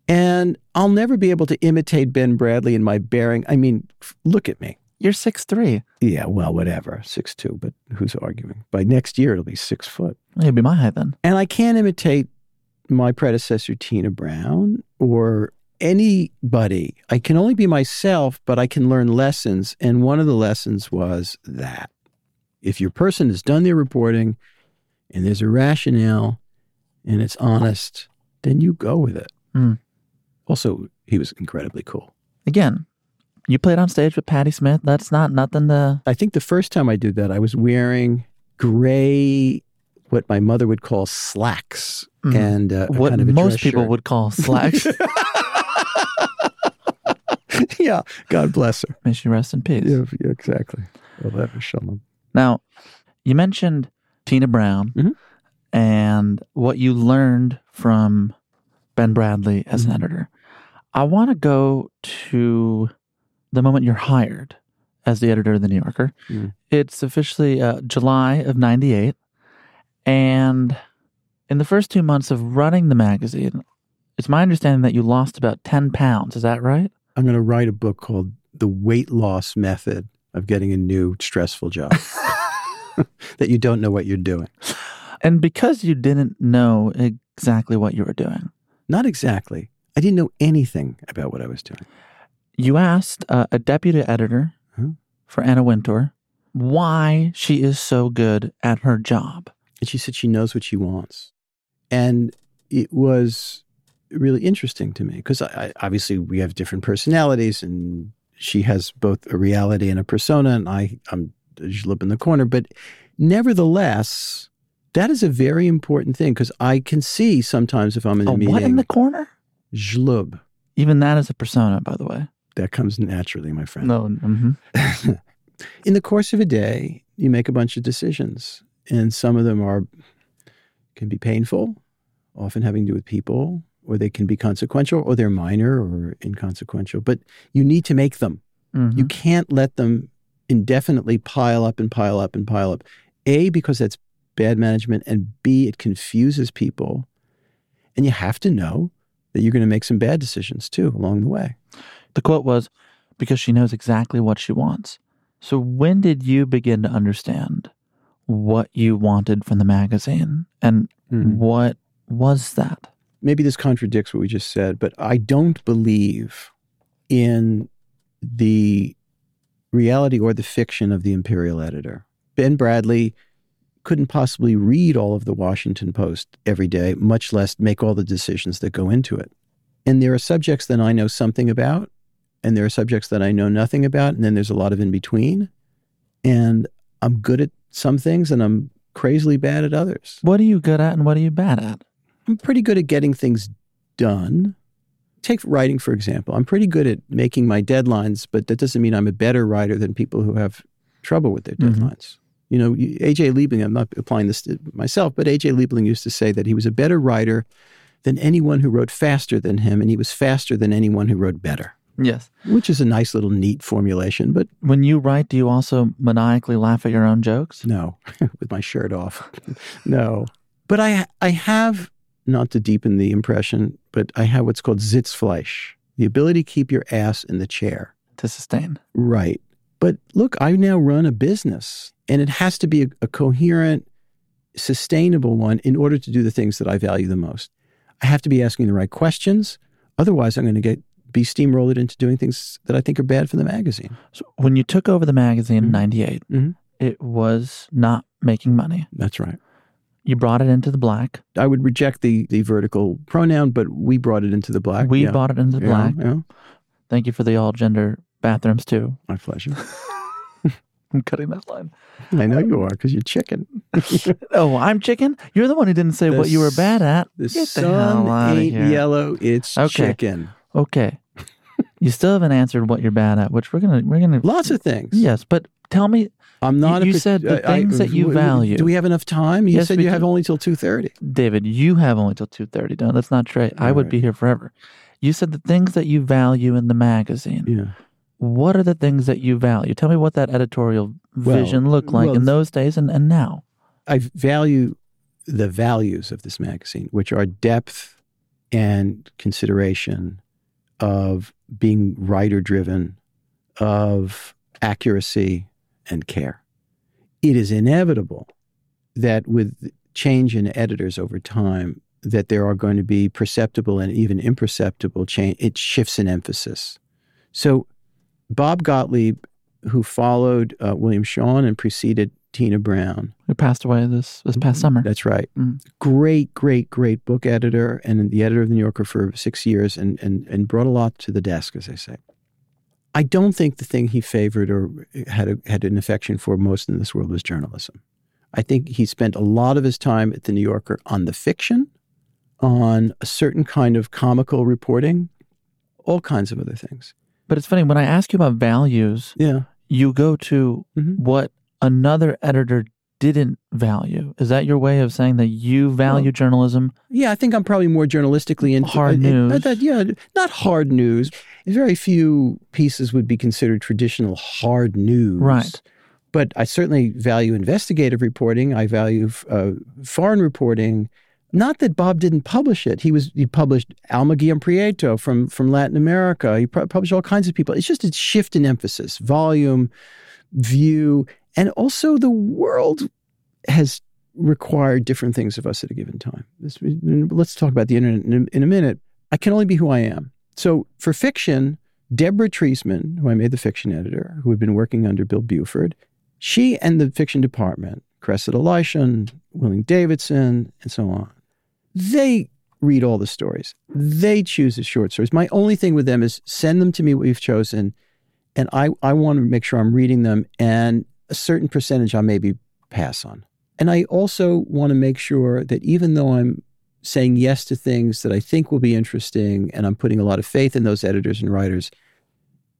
And I'll never be able to imitate Ben Bradlee in my bearing. I mean, look at me. You're six three. Yeah, well, whatever, six two. But who's arguing? By next year, it'll be six foot. You'll be my height then. And I can't imitate my predecessor, Tina Brown, or anybody. I can only be myself, but I can learn lessons. And one of the lessons was that if your person has done their reporting and there's a rationale and it's honest, then you go with it. Hmm. Also, he was incredibly cool. Again, you played on stage with Patti Smith. That's not nothing to. I think the first time I did that, I was wearing gray, what my mother would call slacks, Mhm. and uh, What kind of most people shirt. would call slacks. yeah, God bless her. May she rest in peace. Yeah, yeah exactly. Now, you mentioned Tina Brown Mhm. and what you learned from Ben Bradlee as an Mhm. editor. I want to go to the moment you're hired as the editor of the New Yorker. Mhm. It's officially uh, July of '98, and in the first two months of running the magazine, it's my understanding that you lost about ten pounds. Is that right? I'm going to write a book called The Weight Loss Method of Getting a New Stressful Job. that you don't know what you're doing. And because you didn't know exactly what you were doing, Not exactly. I didn't know anything about what I was doing. you asked uh, a deputy editor Huh? for Anna Wintour why she is so good at her job. And she said she knows what she wants. And it was really interesting to me because I, obviously we have different personalities and she has both a reality and a persona and I, I'm just in the corner. But nevertheless, that is a very important thing because I can see sometimes if I'm in a, a meeting. What in the corner? Zhlub. Even that is a persona, by the way. That comes naturally, my friend. No. Mm-hmm. in the course of a day, you make a bunch of decisions, and some of them are can be painful, often having to do with people, or they can be consequential, or they're minor or inconsequential. But you need to make them. Mhm. You can't let them indefinitely pile up and pile up and pile up. A, because that's bad management, and B, it confuses people. And you have to know that you're going to make some bad decisions too along the way. The quote was because she knows exactly what she wants. So, when did you begin to understand what you wanted from the magazine? And Mhm. what was that? Maybe this contradicts what we just said, but I don't believe in the reality or the fiction of the imperial editor. Ben Bradlee couldn't possibly read all of the Washington Post every day, much less make all the decisions that go into it. And there are subjects that I know something about, and there are subjects that I know nothing about, and then there's a lot of in between. And I'm good at some things and I'm crazily bad at others. What are you good at and what are you bad at? I'm pretty good at getting things done. Take writing, for example. I'm pretty good at making my deadlines, but that doesn't mean I'm a better writer than people who have trouble with their Mhm. deadlines. You know, AJ Liebling, I'm not applying this to myself, but AJ Liebling used to say that he was a better writer than anyone who wrote faster than him, and he was faster than anyone who wrote better, Yes. which is a nice little neat formulation, but When you write, do you also maniacally laugh at your own jokes? No, with my shirt off. no. But I I have not to deepen the impression, but I have what's called Sitzfleisch, the ability to keep your ass in the chair. To sustain. Right. But look, I now run a business and it has to be a, a coherent, sustainable one in order to do the things that I value the most. I have to be asking the right questions. Otherwise, I'm going to get be steamrolled into doing things that I think are bad for the magazine. So when you took over the magazine in Mhm. 98, Mhm. it was not making money. That's right. You brought it into the black. I would reject the the vertical pronoun, but we brought it into the black. we yeah. brought it into the Yeah, black. Yeah, Thank you for the all gender bathrooms too. my pleasure. I'm cutting that line. I know you are because you're chicken. Oh, I'm chicken. You're the one who didn't say The what you were bad at. The Get the sun outta ain't yellow; it's Okay. chicken. Okay. you still haven't answered what you're bad at, which we're gonna we're gonna Lots of things. Yes, but tell me, I'm not. You- a you said the I- I- things that you value. Do we have enough time? You Yes, said you have only till two thirty. David, you have only till two thirty. No, that's not true. I would right. be here forever. You said the things that you value in the magazine. Yeah. What are the things that you value? Tell me what that editorial Well, vision looked like well, in those days and, and now. I value the values of this magazine, which are depth and consideration of being writer driven, of accuracy and care. It is inevitable that with change in editors over time, that there are going to be perceptible and even imperceptible change. It shifts in emphasis. So Bob Gottlieb, who followed uh, William Shawn and preceded Tina Brown, Who passed away this this past summer? that's right. Mm. Great, great, great book editor and the editor of the New Yorker for six years and, and, and brought a lot to the desk, as they say. I don't think the thing he favored or had, a, had an affection for most in this world was journalism. I think he spent a lot of his time at the New Yorker on the fiction, on a certain kind of comical reporting, all kinds of other things. But it's funny when I ask you about values, Yeah. you go to Mhm. what another editor didn't value. Is that your way of saying that you value Well, journalism? Yeah, I think I'm probably more journalistically into Hard uh, news. that- yeah, not hard news. Very few pieces would be considered traditional hard news. Right. But I certainly value investigative reporting. I value uh, foreign reporting. Not that Bob didn't publish it. He was he published Alma Guillermoprieto from from Latin America. He pu- published all kinds of people. It's just a shift in emphasis, volume, view, and also the world has required different things of us at a given time. Let's talk about the internet in a, in a minute. I can only be who I am. So for fiction, Deborah Treisman, who I made the fiction editor, who had been working under Bill Buford, she and the fiction department, Cressida Leyshon, Willing Davidson, and so on, they read all the stories. They choose the short stories. My only thing with them is send them to me what we've chosen, and I, I want to make sure I'm reading them, and a certain percentage I maybe pass on. And I also want to make sure that even though I'm saying yes to things that I think will be interesting and I'm putting a lot of faith in those editors and writers,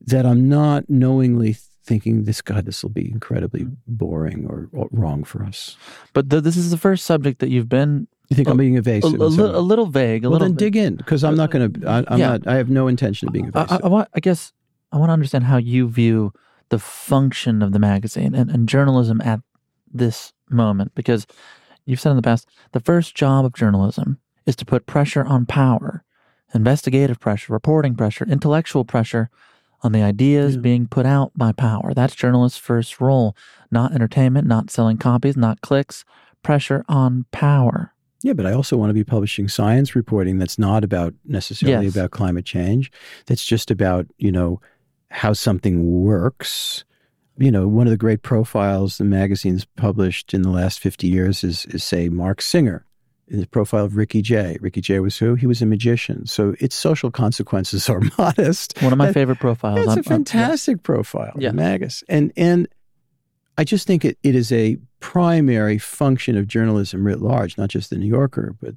that I'm not knowingly thinking this God, this will be incredibly mm. boring or, or wrong for us. But th- this is the first subject that you've been You think I'm being a, evasive? a some li- a little vague. A well, little then dig in because I'm not going to. I'm Yeah. not. I have no intention of being I, evasive. I, I want, I guess I want to understand how you view the function of the magazine and, and journalism at this moment, because you've said in the past the first job of journalism is to put pressure on power, investigative pressure, reporting pressure, intellectual pressure on the ideas Yeah. being put out by power. That's journalists' first role, not entertainment, not selling copies, not clicks, pressure on power. Yeah, but I also want to be publishing science reporting that's not about necessarily Yes. about climate change. That's just about, you know, how something works. You know, one of the great profiles the magazine's published in the last 50 years is, is say, Mark Singer. The profile of Ricky Jay. Ricky Jay was who? He was a magician. So its social consequences are modest. One of my And favorite profiles. That's I'm- a I'm- fantastic profile, Yeah. the Magus. And and I just think it, it is a primary function of journalism writ large, not just the New Yorker, but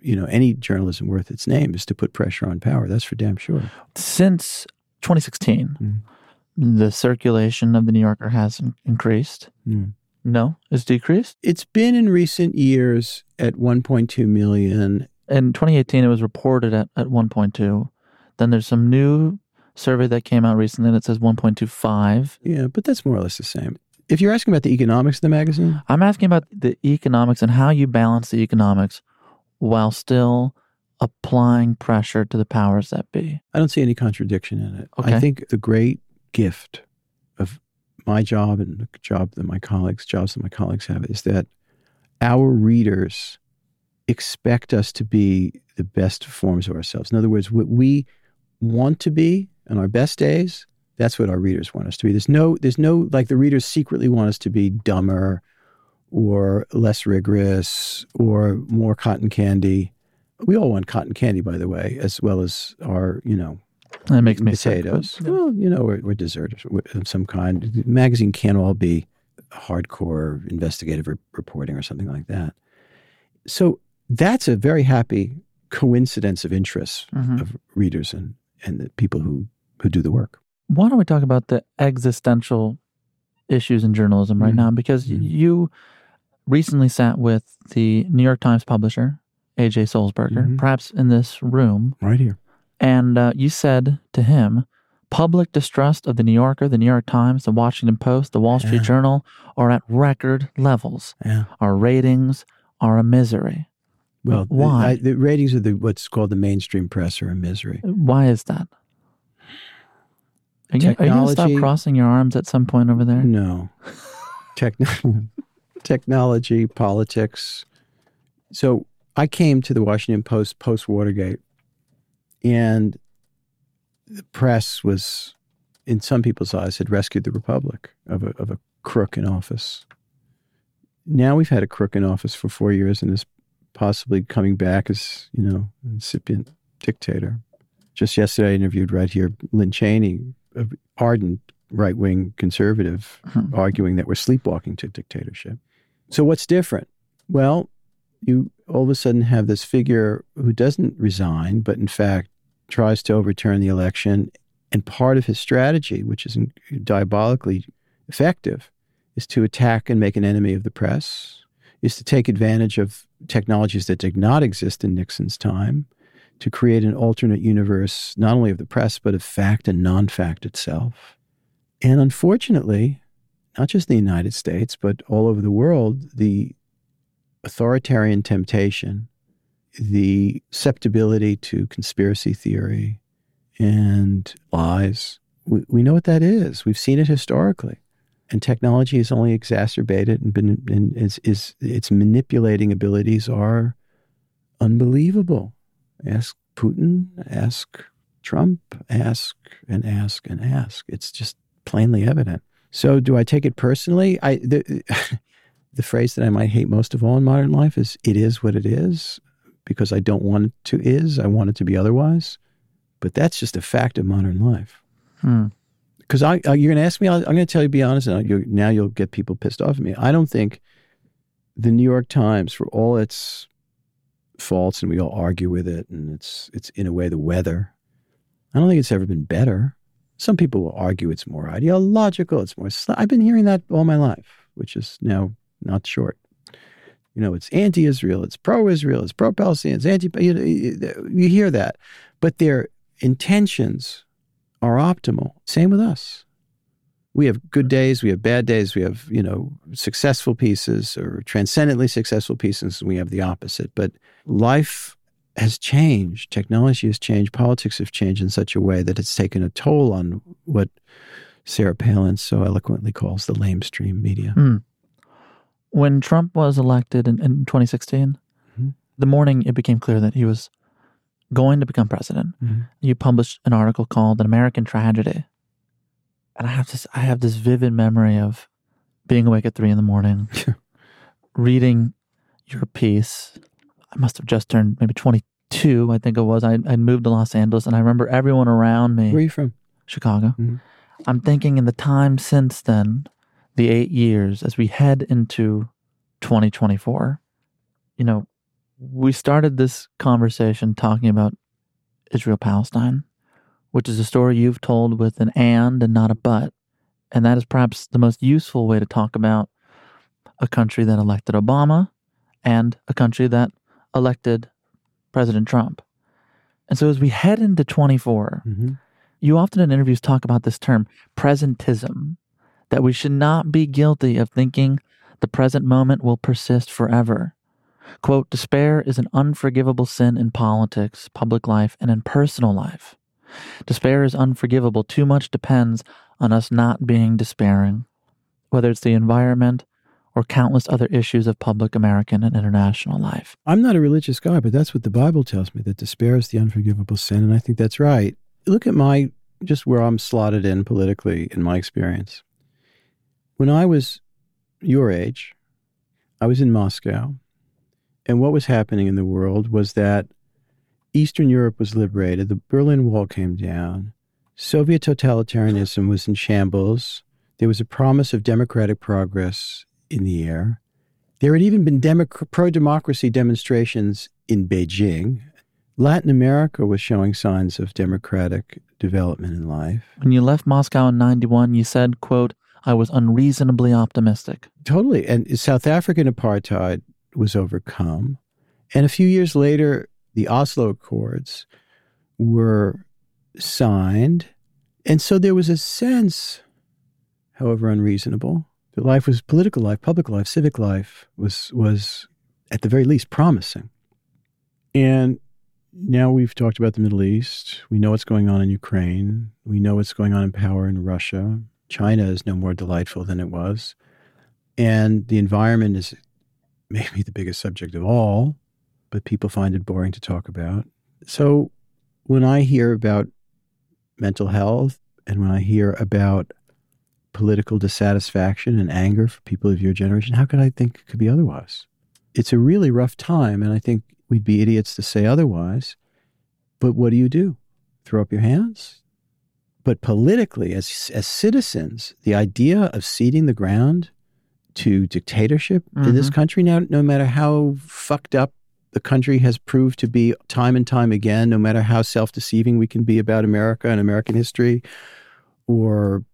you know, any journalism worth its name is to put pressure on power. That's for damn sure. since 2016, Mm. the circulation of the New Yorker has in- increased. Mm. No, it's decreased. It's been in recent years at 1.2 million. In 2018, it was reported at, at 1.2. Then there's some new survey that came out recently that says 1.25. Yeah, but that's more or less the same. If you're asking about the economics of the magazine, I'm asking about the economics and how you balance the economics while still applying pressure to the powers that be. I don't see any contradiction in it. Okay. I think the great gift of my job and the job that my colleagues, jobs that my colleagues have, is that our readers expect us to be the best forms of ourselves. In other words, what we want to be on our best days, that's what our readers want us to be. There's no, there's no like the readers secretly want us to be dumber or less rigorous or more cotton candy. We all want cotton candy, by the way, as well as our, you know, That makes me sick, but- potatoes. well, you know, we're, we're dessert of some kind. The magazine can't all be hardcore investigative re- reporting or something like that. So that's a very happy coincidence of interests Mhm. of readers and, and the people who, who do the work. Why don't we talk about the existential issues in journalism right Mm. now? Because y Mm. you recently sat with the New York Times publisher, AJ Sulzberger, Mhm. perhaps in this room, Right here. and uh, you said to him, public distrust of the New Yorker, the New York Times, the Washington Post, the Wall Street Yeah. Journal are at record levels. Yeah. Our ratings are a misery. Well, the- Why? I, the ratings of the what's called the mainstream press are a misery. Why is that? Are you, are you going to stop crossing your arms at some point over there? No. Techn- technology, politics. So I came to the Washington Post post Watergate, and the press was, in some people's eyes, had rescued the republic of a, of a crook in office. Now we've had a crook in office for four years and is possibly coming back as, you know, incipient dictator. Just yesterday, I interviewed right here Lynn Cheney, an ardent right wing conservative, Hmm. arguing that we're sleepwalking to dictatorship. So, what's different? Well, you all of a sudden have this figure who doesn't resign, but in fact tries to overturn the election. And part of his strategy, which is diabolically effective, is to attack and make an enemy of the press, is to take advantage of technologies that did not exist in Nixon's time, to create an alternate universe, not only of the press, but of fact and non fact itself. And unfortunately, not just the United States, but all over the world, the authoritarian temptation, the susceptibility to conspiracy theory and lies, we, we know what that is. We've seen it historically. And technology has only exacerbated and been and is, is its manipulating abilities are unbelievable. Ask Putin, ask Trump, ask and ask and ask. It's just plainly evident. So, do I take it personally? I the, the phrase that I might hate most of all in modern life is "it is what it is," because I don't want it to is. I want it to be otherwise. But that's just a fact of modern life. Hmm. Because I, uh, you're going to ask me, i am going to tell you, be honest, and you now you'll get people pissed off at me. I don't think the New York Times, for all its faults, and we all argue with it, and it's it's in a way the weather. I don't think it's ever been better. Some people will argue it's more ideological. It's more. I've been hearing that all my life, which is now not short. You know, it's anti-Israel, it's pro-Israel, it's pro-Palestinian, it's anti. You, know, you hear that, but their intentions are optimal. Same with us. We have good days, we have bad days, we have, you know, successful pieces or transcendently successful pieces, and we have the opposite. But life has changed, technology has changed, politics have changed in such a way that it's taken a toll on what Sarah Palin so eloquently calls the lamestream media. Hmm. When Trump was elected in, in 2016, mm-hmm. the morning it became clear that he was going to become president, mm-hmm. you published an article called "An American Tragedy," and I have this I have this vivid memory of being awake at three in the morning, reading your piece. I must have just turned maybe twenty two, I think it was. I moved to Los Angeles, and I remember everyone around me. Where are you from? Chicago. Mm-hmm. I'm thinking in the time since then, the eight years as we head into 2024, you know, we started this conversation talking about Israel Palestine, which is a story you've told with an and and not a but. And that is perhaps the most useful way to talk about a country that elected Obama and a country that elected President Trump. And so as we head into 24, mm-hmm. you often in interviews talk about this term, presentism, that we should not be guilty of thinking the present moment will persist forever. Quote, despair is an unforgivable sin in politics, public life, and in personal life. Despair is unforgivable. Too much depends on us not being despairing, whether it's the environment or countless other issues of public American and international life. I'm not a religious guy, but that's what the Bible tells me that despair is the unforgivable sin. And I think that's right. Look at my, just where I'm slotted in politically in my experience. When I was your age, I was in Moscow and what was happening in the world was that Eastern Europe was liberated, the Berlin Wall came down, Soviet totalitarianism was in shambles, there was a promise of democratic progress in the air. There had even been democ- pro democracy demonstrations in Beijing. Latin America was showing signs of democratic development in life. When you left Moscow in 91, you said, quote, I was unreasonably optimistic. Totally. And South African apartheid was overcome. And a few years later, the Oslo Accords were signed. And so there was a sense, however unreasonable, that life was political life, public life, civic life was, was at the very least promising. And now we've talked about the Middle East. We know what's going on in Ukraine. We know what's going on in power in Russia. China is no more delightful than it was. And the environment is maybe the biggest subject of all, but people find it boring to talk about. So when I hear about mental health and when I hear about political dissatisfaction and anger for people of your generation, how could I think it could be otherwise? It's a really rough time, and I think we'd be idiots to say otherwise. But what do you do? Throw up your hands? But politically, as, as citizens, the idea of ceding the ground to dictatorship mm-hmm. in this mm-hmm. country now, no matter how fucked up the country has proved to be time and time again, no matter how self deceiving we can be about America and American history or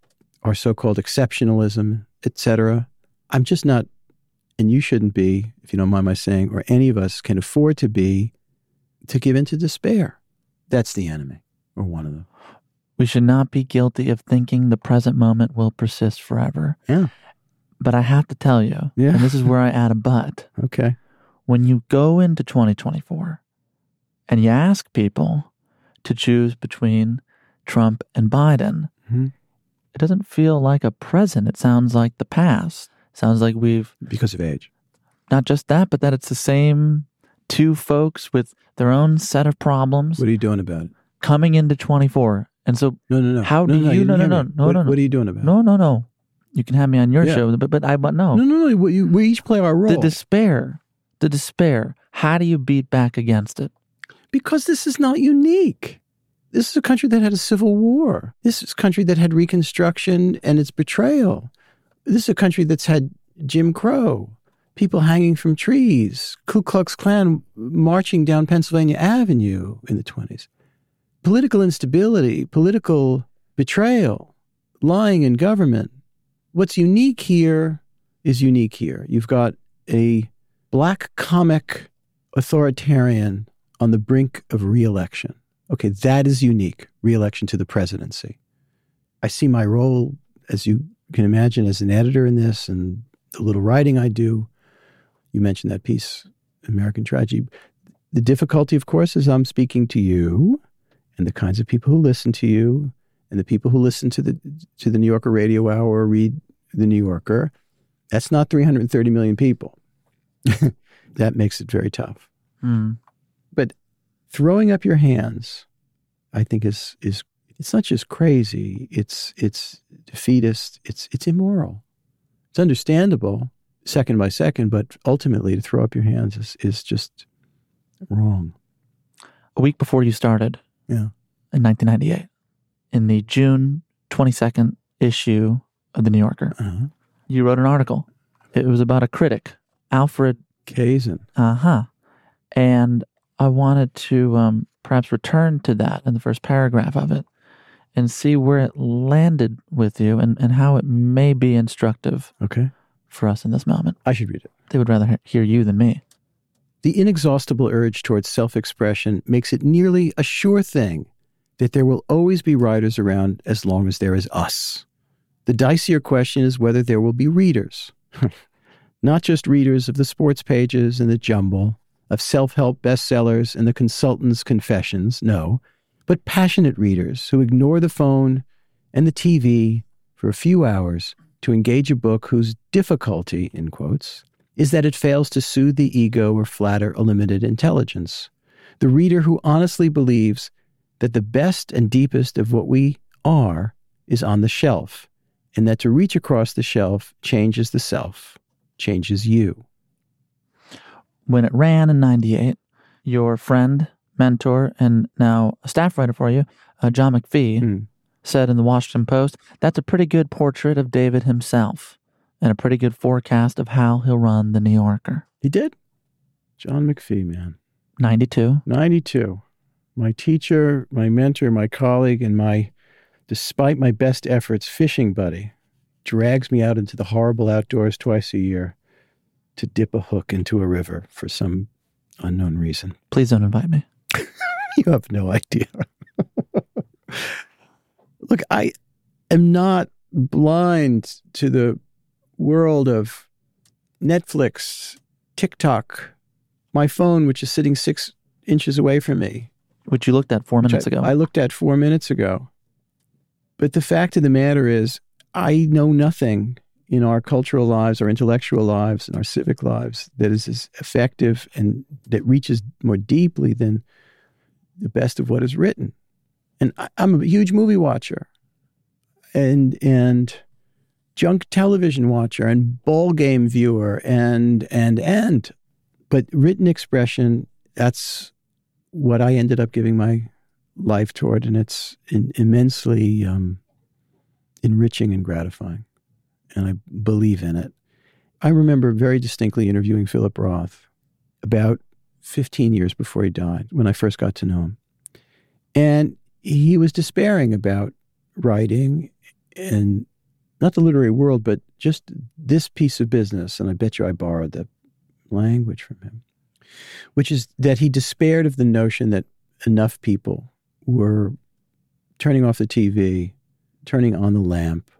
our so called exceptionalism, etc. I'm just not, and you shouldn't be, if you don't mind my saying, or any of us can afford to be, to give in to despair. That's the enemy, or one of them. We should not be guilty of thinking the present moment will persist forever. Yeah. But I have to tell you, yeah. and this is where I add a but. Okay. When you go into 2024 and you ask people to choose between Trump and Biden, mm-hmm. it doesn't feel like a present. It sounds like the past. It sounds like we've. Because of age. Not just that, but that it's the same two folks with their own set of problems. What are you doing about it? coming into 24. And so, No, no, no. How no, do no, you- no, no, no, no, what, no, no. What are you doing about no, no, no. You can have me on your Yeah. show, but, but I, but no. No, no, no. We, we each play our role. the despair, the despair. How do you beat back against it? because this is not unique. This is a country that had a civil war. This is a country that had Reconstruction and its betrayal. This is a country that's had Jim Crow, people hanging from trees, Ku Klux Klan marching down Pennsylvania Avenue in the 20s. Political instability, political betrayal, lying in government. What's unique here is unique here. You've got a black comic authoritarian on the brink of reelection. Okay, that is unique, reelection to the presidency. I see my role, as you can imagine, as an editor in this and the little writing I do. You mentioned that piece, American Tragedy. The difficulty, of course, is I'm speaking to you and the kinds of people who listen to you and the people who listen to the to the New Yorker Radio Hour or read the New Yorker. That's not 330 million people. that makes it very tough hmm. But throwing up your hands, I think is is it's not just crazy. It's it's defeatist. It's it's immoral. It's understandable second by second, but ultimately to throw up your hands is is just wrong. A week before you started, Yeah. in 1998, in the June 22nd issue of the New Yorker, Uh-huh. you wrote an article. It was about a critic, Alfred Kazin. Uh huh. And I wanted to um, perhaps return to that in the first paragraph of it and see where it landed with you and, and how it may be instructive Okay. for us in this moment. I should read it. They would rather he- hear you than me. The inexhaustible urge towards self expression makes it nearly a sure thing that there will always be writers around as long as there is us. The dicier question is whether there will be readers. Not just readers of the sports pages and the jumble, of self help bestsellers and the consultant's confessions, no, but passionate readers who ignore the phone and the TV for a few hours to engage a book whose difficulty, in quotes, is that it fails to soothe the ego or flatter a limited intelligence. The reader who honestly believes that the best and deepest of what we are is on the shelf, and that to reach across the shelf changes the self, changes you. When it ran in 98, your friend, mentor, and now a staff writer for you, uh, John McPhee, Hmm. said in the Washington Post, that's a pretty good portrait of David himself and a pretty good forecast of how he'll run the New Yorker. He did? John McPhee, man. 92. 92. My teacher, my mentor, my colleague, and my, despite my best efforts, fishing buddy drags me out into the horrible outdoors twice a year to dip a hook into a river for some unknown reason. Please don't invite me. You have no idea. Look, I am not blind to the world of Netflix, TikTok, my phone, which is sitting six inches away from me, Which you looked at four minutes I, ago. I looked at four minutes ago. But the fact of the matter is, I know nothing in our cultural lives, our intellectual lives, and our civic lives that is as effective and that reaches more deeply than the best of what is written. And I, I'm a huge movie watcher, and and junk television watcher, and ball game viewer, and and and, but written expression. That's what I ended up giving my life toward, and it's in, immensely um, enriching and gratifying. And I believe in it. I remember very distinctly interviewing Philip Roth about 15 years before he died, when I first got to know him. And he was despairing about writing and not the literary world, but just this piece of business. And I bet you I borrowed the language from him, which is that he despaired of the notion that enough people were turning off the TV, turning on the lamp,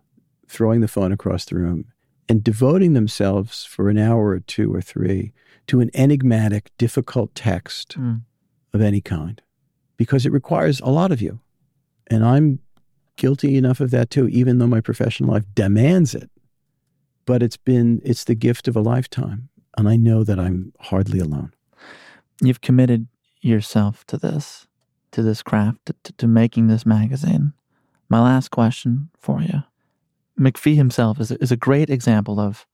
throwing the phone across the room, and devoting themselves for an hour or two or three to an enigmatic, difficult text Mm. of any kind, because it requires a lot of you. And I'm guilty enough of that too, even though my professional life demands it. But it's been, it's the gift of a lifetime. And I know that I'm hardly alone. You've committed yourself to this. to this craft, to, to making this magazine. My last question for you. McPhee himself is, is a great example of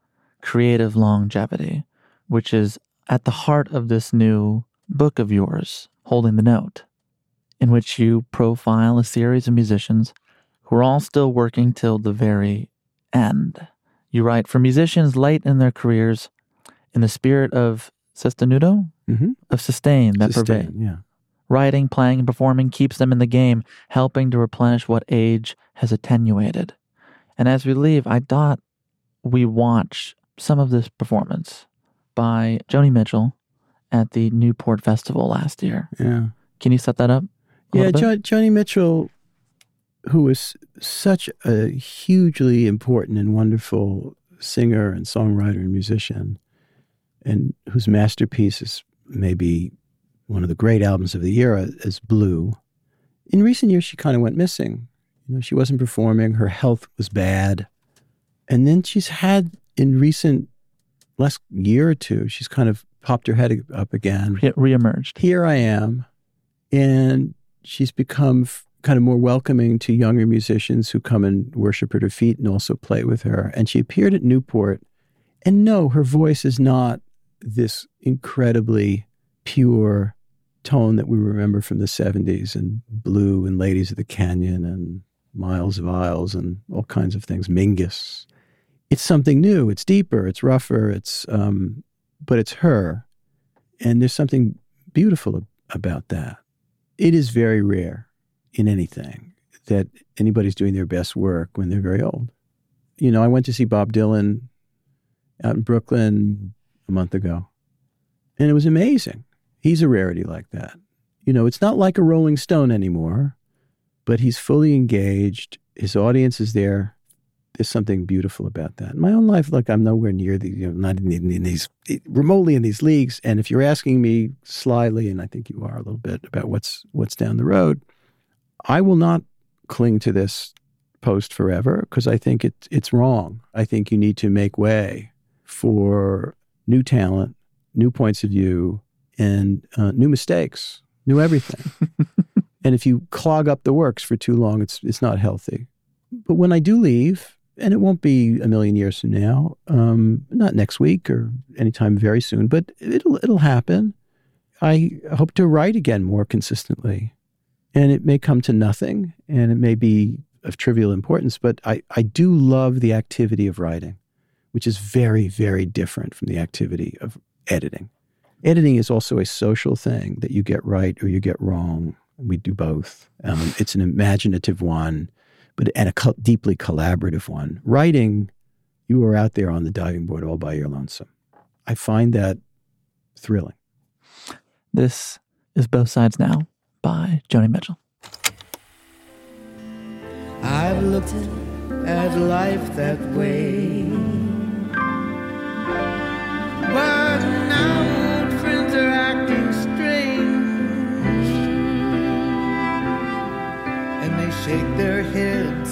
creative longevity, which is at the heart of this new book of yours, Holding the Note, in which you profile a series of musicians who are all still working till the very end. You write for musicians late in their careers, in the spirit of sostenuto, Mm-hmm. of sustain that Sustain, pervades. yeah. Writing, playing, and performing keeps them in the game, helping to replenish what age has attenuated. And as we leave, I thought we watch some of this performance by Joni Mitchell at the Newport Festival last year. Yeah. Can you set that up? Yeah, jo- Joni Mitchell, who was such a hugely important and wonderful singer and songwriter and musician, and whose masterpiece is maybe one of the great albums of the era uh, is Blue. In recent years, she kind of went missing. You know, she wasn't performing. Her health was bad, and then she's had in recent last year or two, she's kind of popped her head up again Re- reemerged. here I am. And she's become f- kind of more welcoming to younger musicians who come and worship at her feet and also play with her. And she appeared at Newport. And no, her voice is not this incredibly pure tone that we remember from the 70s and Blue and Ladies of the Canyon and Miles of Aisles and all kinds of things, Mingus. It's something new. It's deeper. It's rougher. It's, um, but it's her. And there's something beautiful about that. It is very rare in anything that anybody's doing their best work when they're very old. You know, I went to see Bob Dylan out in Brooklyn a month ago, and it was amazing. He's a rarity like that. You know, it's not like a Rolling Stone anymore, but he's fully engaged. His audience is there. There's something beautiful about that. In my own life, like I'm nowhere near the, you know, not in, in these, remotely in these leagues. And if you're asking me slyly, and I think you are a little bit about what's what's down the road, I will not cling to this post forever because I think it's it's wrong. I think you need to make way for new talent, new points of view, and uh, new mistakes, new everything. and if you clog up the works for too long, it's it's not healthy. But when I do leave, and it won't be a million years from now, um, not next week or anytime very soon, but it'll it'll happen. I hope to write again more consistently, and it may come to nothing, and it may be of trivial importance, but I, I do love the activity of writing, which is very very different from the activity of editing. Editing is also a social thing that you get right or you get wrong. We do both. Um, it's an imaginative one but and a co- deeply collaborative one. Writing, you are out there on the diving board all by your lonesome. I find that thrilling. This is Both Sides Now by Joni Mitchell. I've looked at life that way. But now old friends are acting strange. And they shake their heads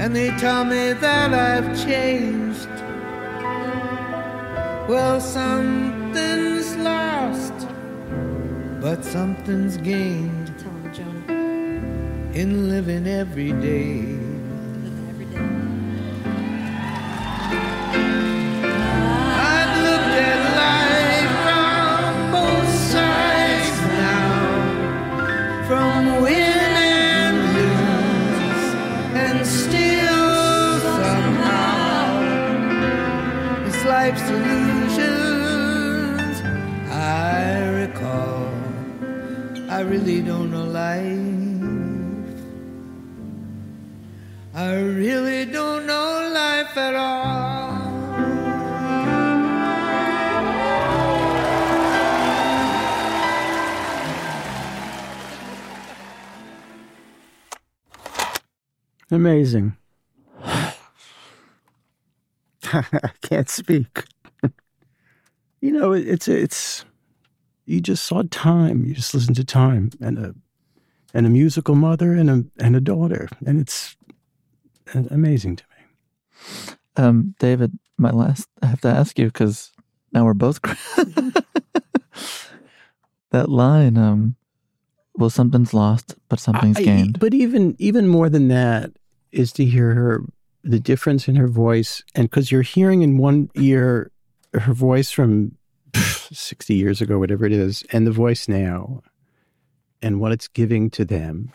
and they tell me that I've changed. Well, something's lost, but something's gained in living every day. Really don't know life. I really don't know life at all. Amazing. I can't speak. you know, it- it's it's you just saw time. You just listened to time and a and a musical mother and a and a daughter, and it's amazing to me. Um, David, my last, I have to ask you because now we're both. that line, um, well, something's lost, but something's I- gained. But even even more than that is to hear her the difference in her voice, and because you're hearing in one ear her voice from pff, sixty years ago, whatever it is, and the voice now, and what it's giving to them.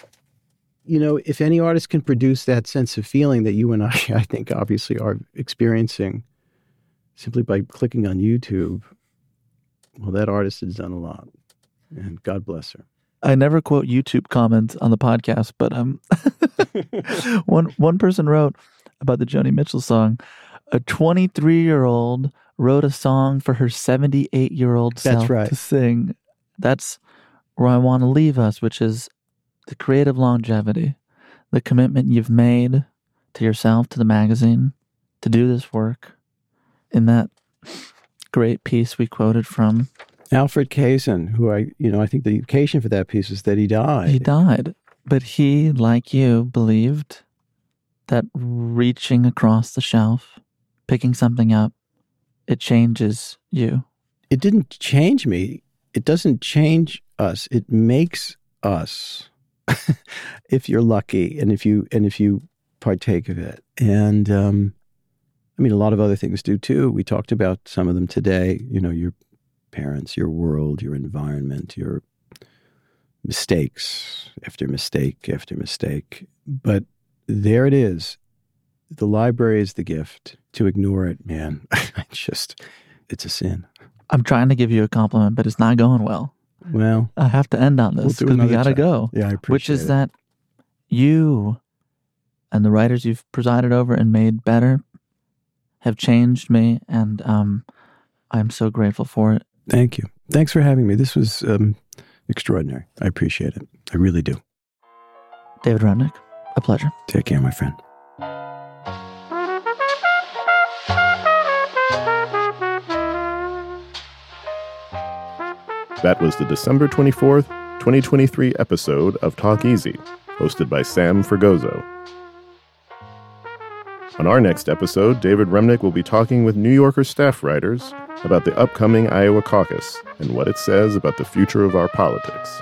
You know, if any artist can produce that sense of feeling that you and I, I think, obviously are experiencing, simply by clicking on YouTube, well, that artist has done a lot, and God bless her. I never quote YouTube comments on the podcast, but um, one one person wrote about the Joni Mitchell song. A 23 year old wrote a song for her 78 year old That's self right. to sing. That's where I want to leave us, which is the creative longevity, the commitment you've made to yourself, to the magazine, to do this work. In that great piece we quoted from, Alfred Kazin, who I, you know, I think the occasion for that piece is that he died. He died. But he, like you, believed that reaching across the shelf, picking something up, it changes you. It didn't change me. It doesn't change us. It makes us. if you're lucky, and if you and if you partake of it, and um, I mean, a lot of other things do too. We talked about some of them today. You know, your parents, your world, your environment, your mistakes after mistake after mistake. But there it is. The library is the gift. To ignore it, man, I just, it's a sin. I'm trying to give you a compliment, but it's not going well. Well, I have to end on this because we another got to go. yeah, I appreciate Which is it. that you and the writers you've presided over and made better have changed me, and um, I'm so grateful for it. Thank you. Thanks for having me. This was um, extraordinary. I appreciate it. I really do. David Remnick, a pleasure. Take care, my friend. That was the December 24th, 2023 episode of Talk Easy, hosted by Sam Fragoso. On our next episode, David Remnick will be talking with New Yorker staff writers about the upcoming Iowa caucus and what it says about the future of our politics.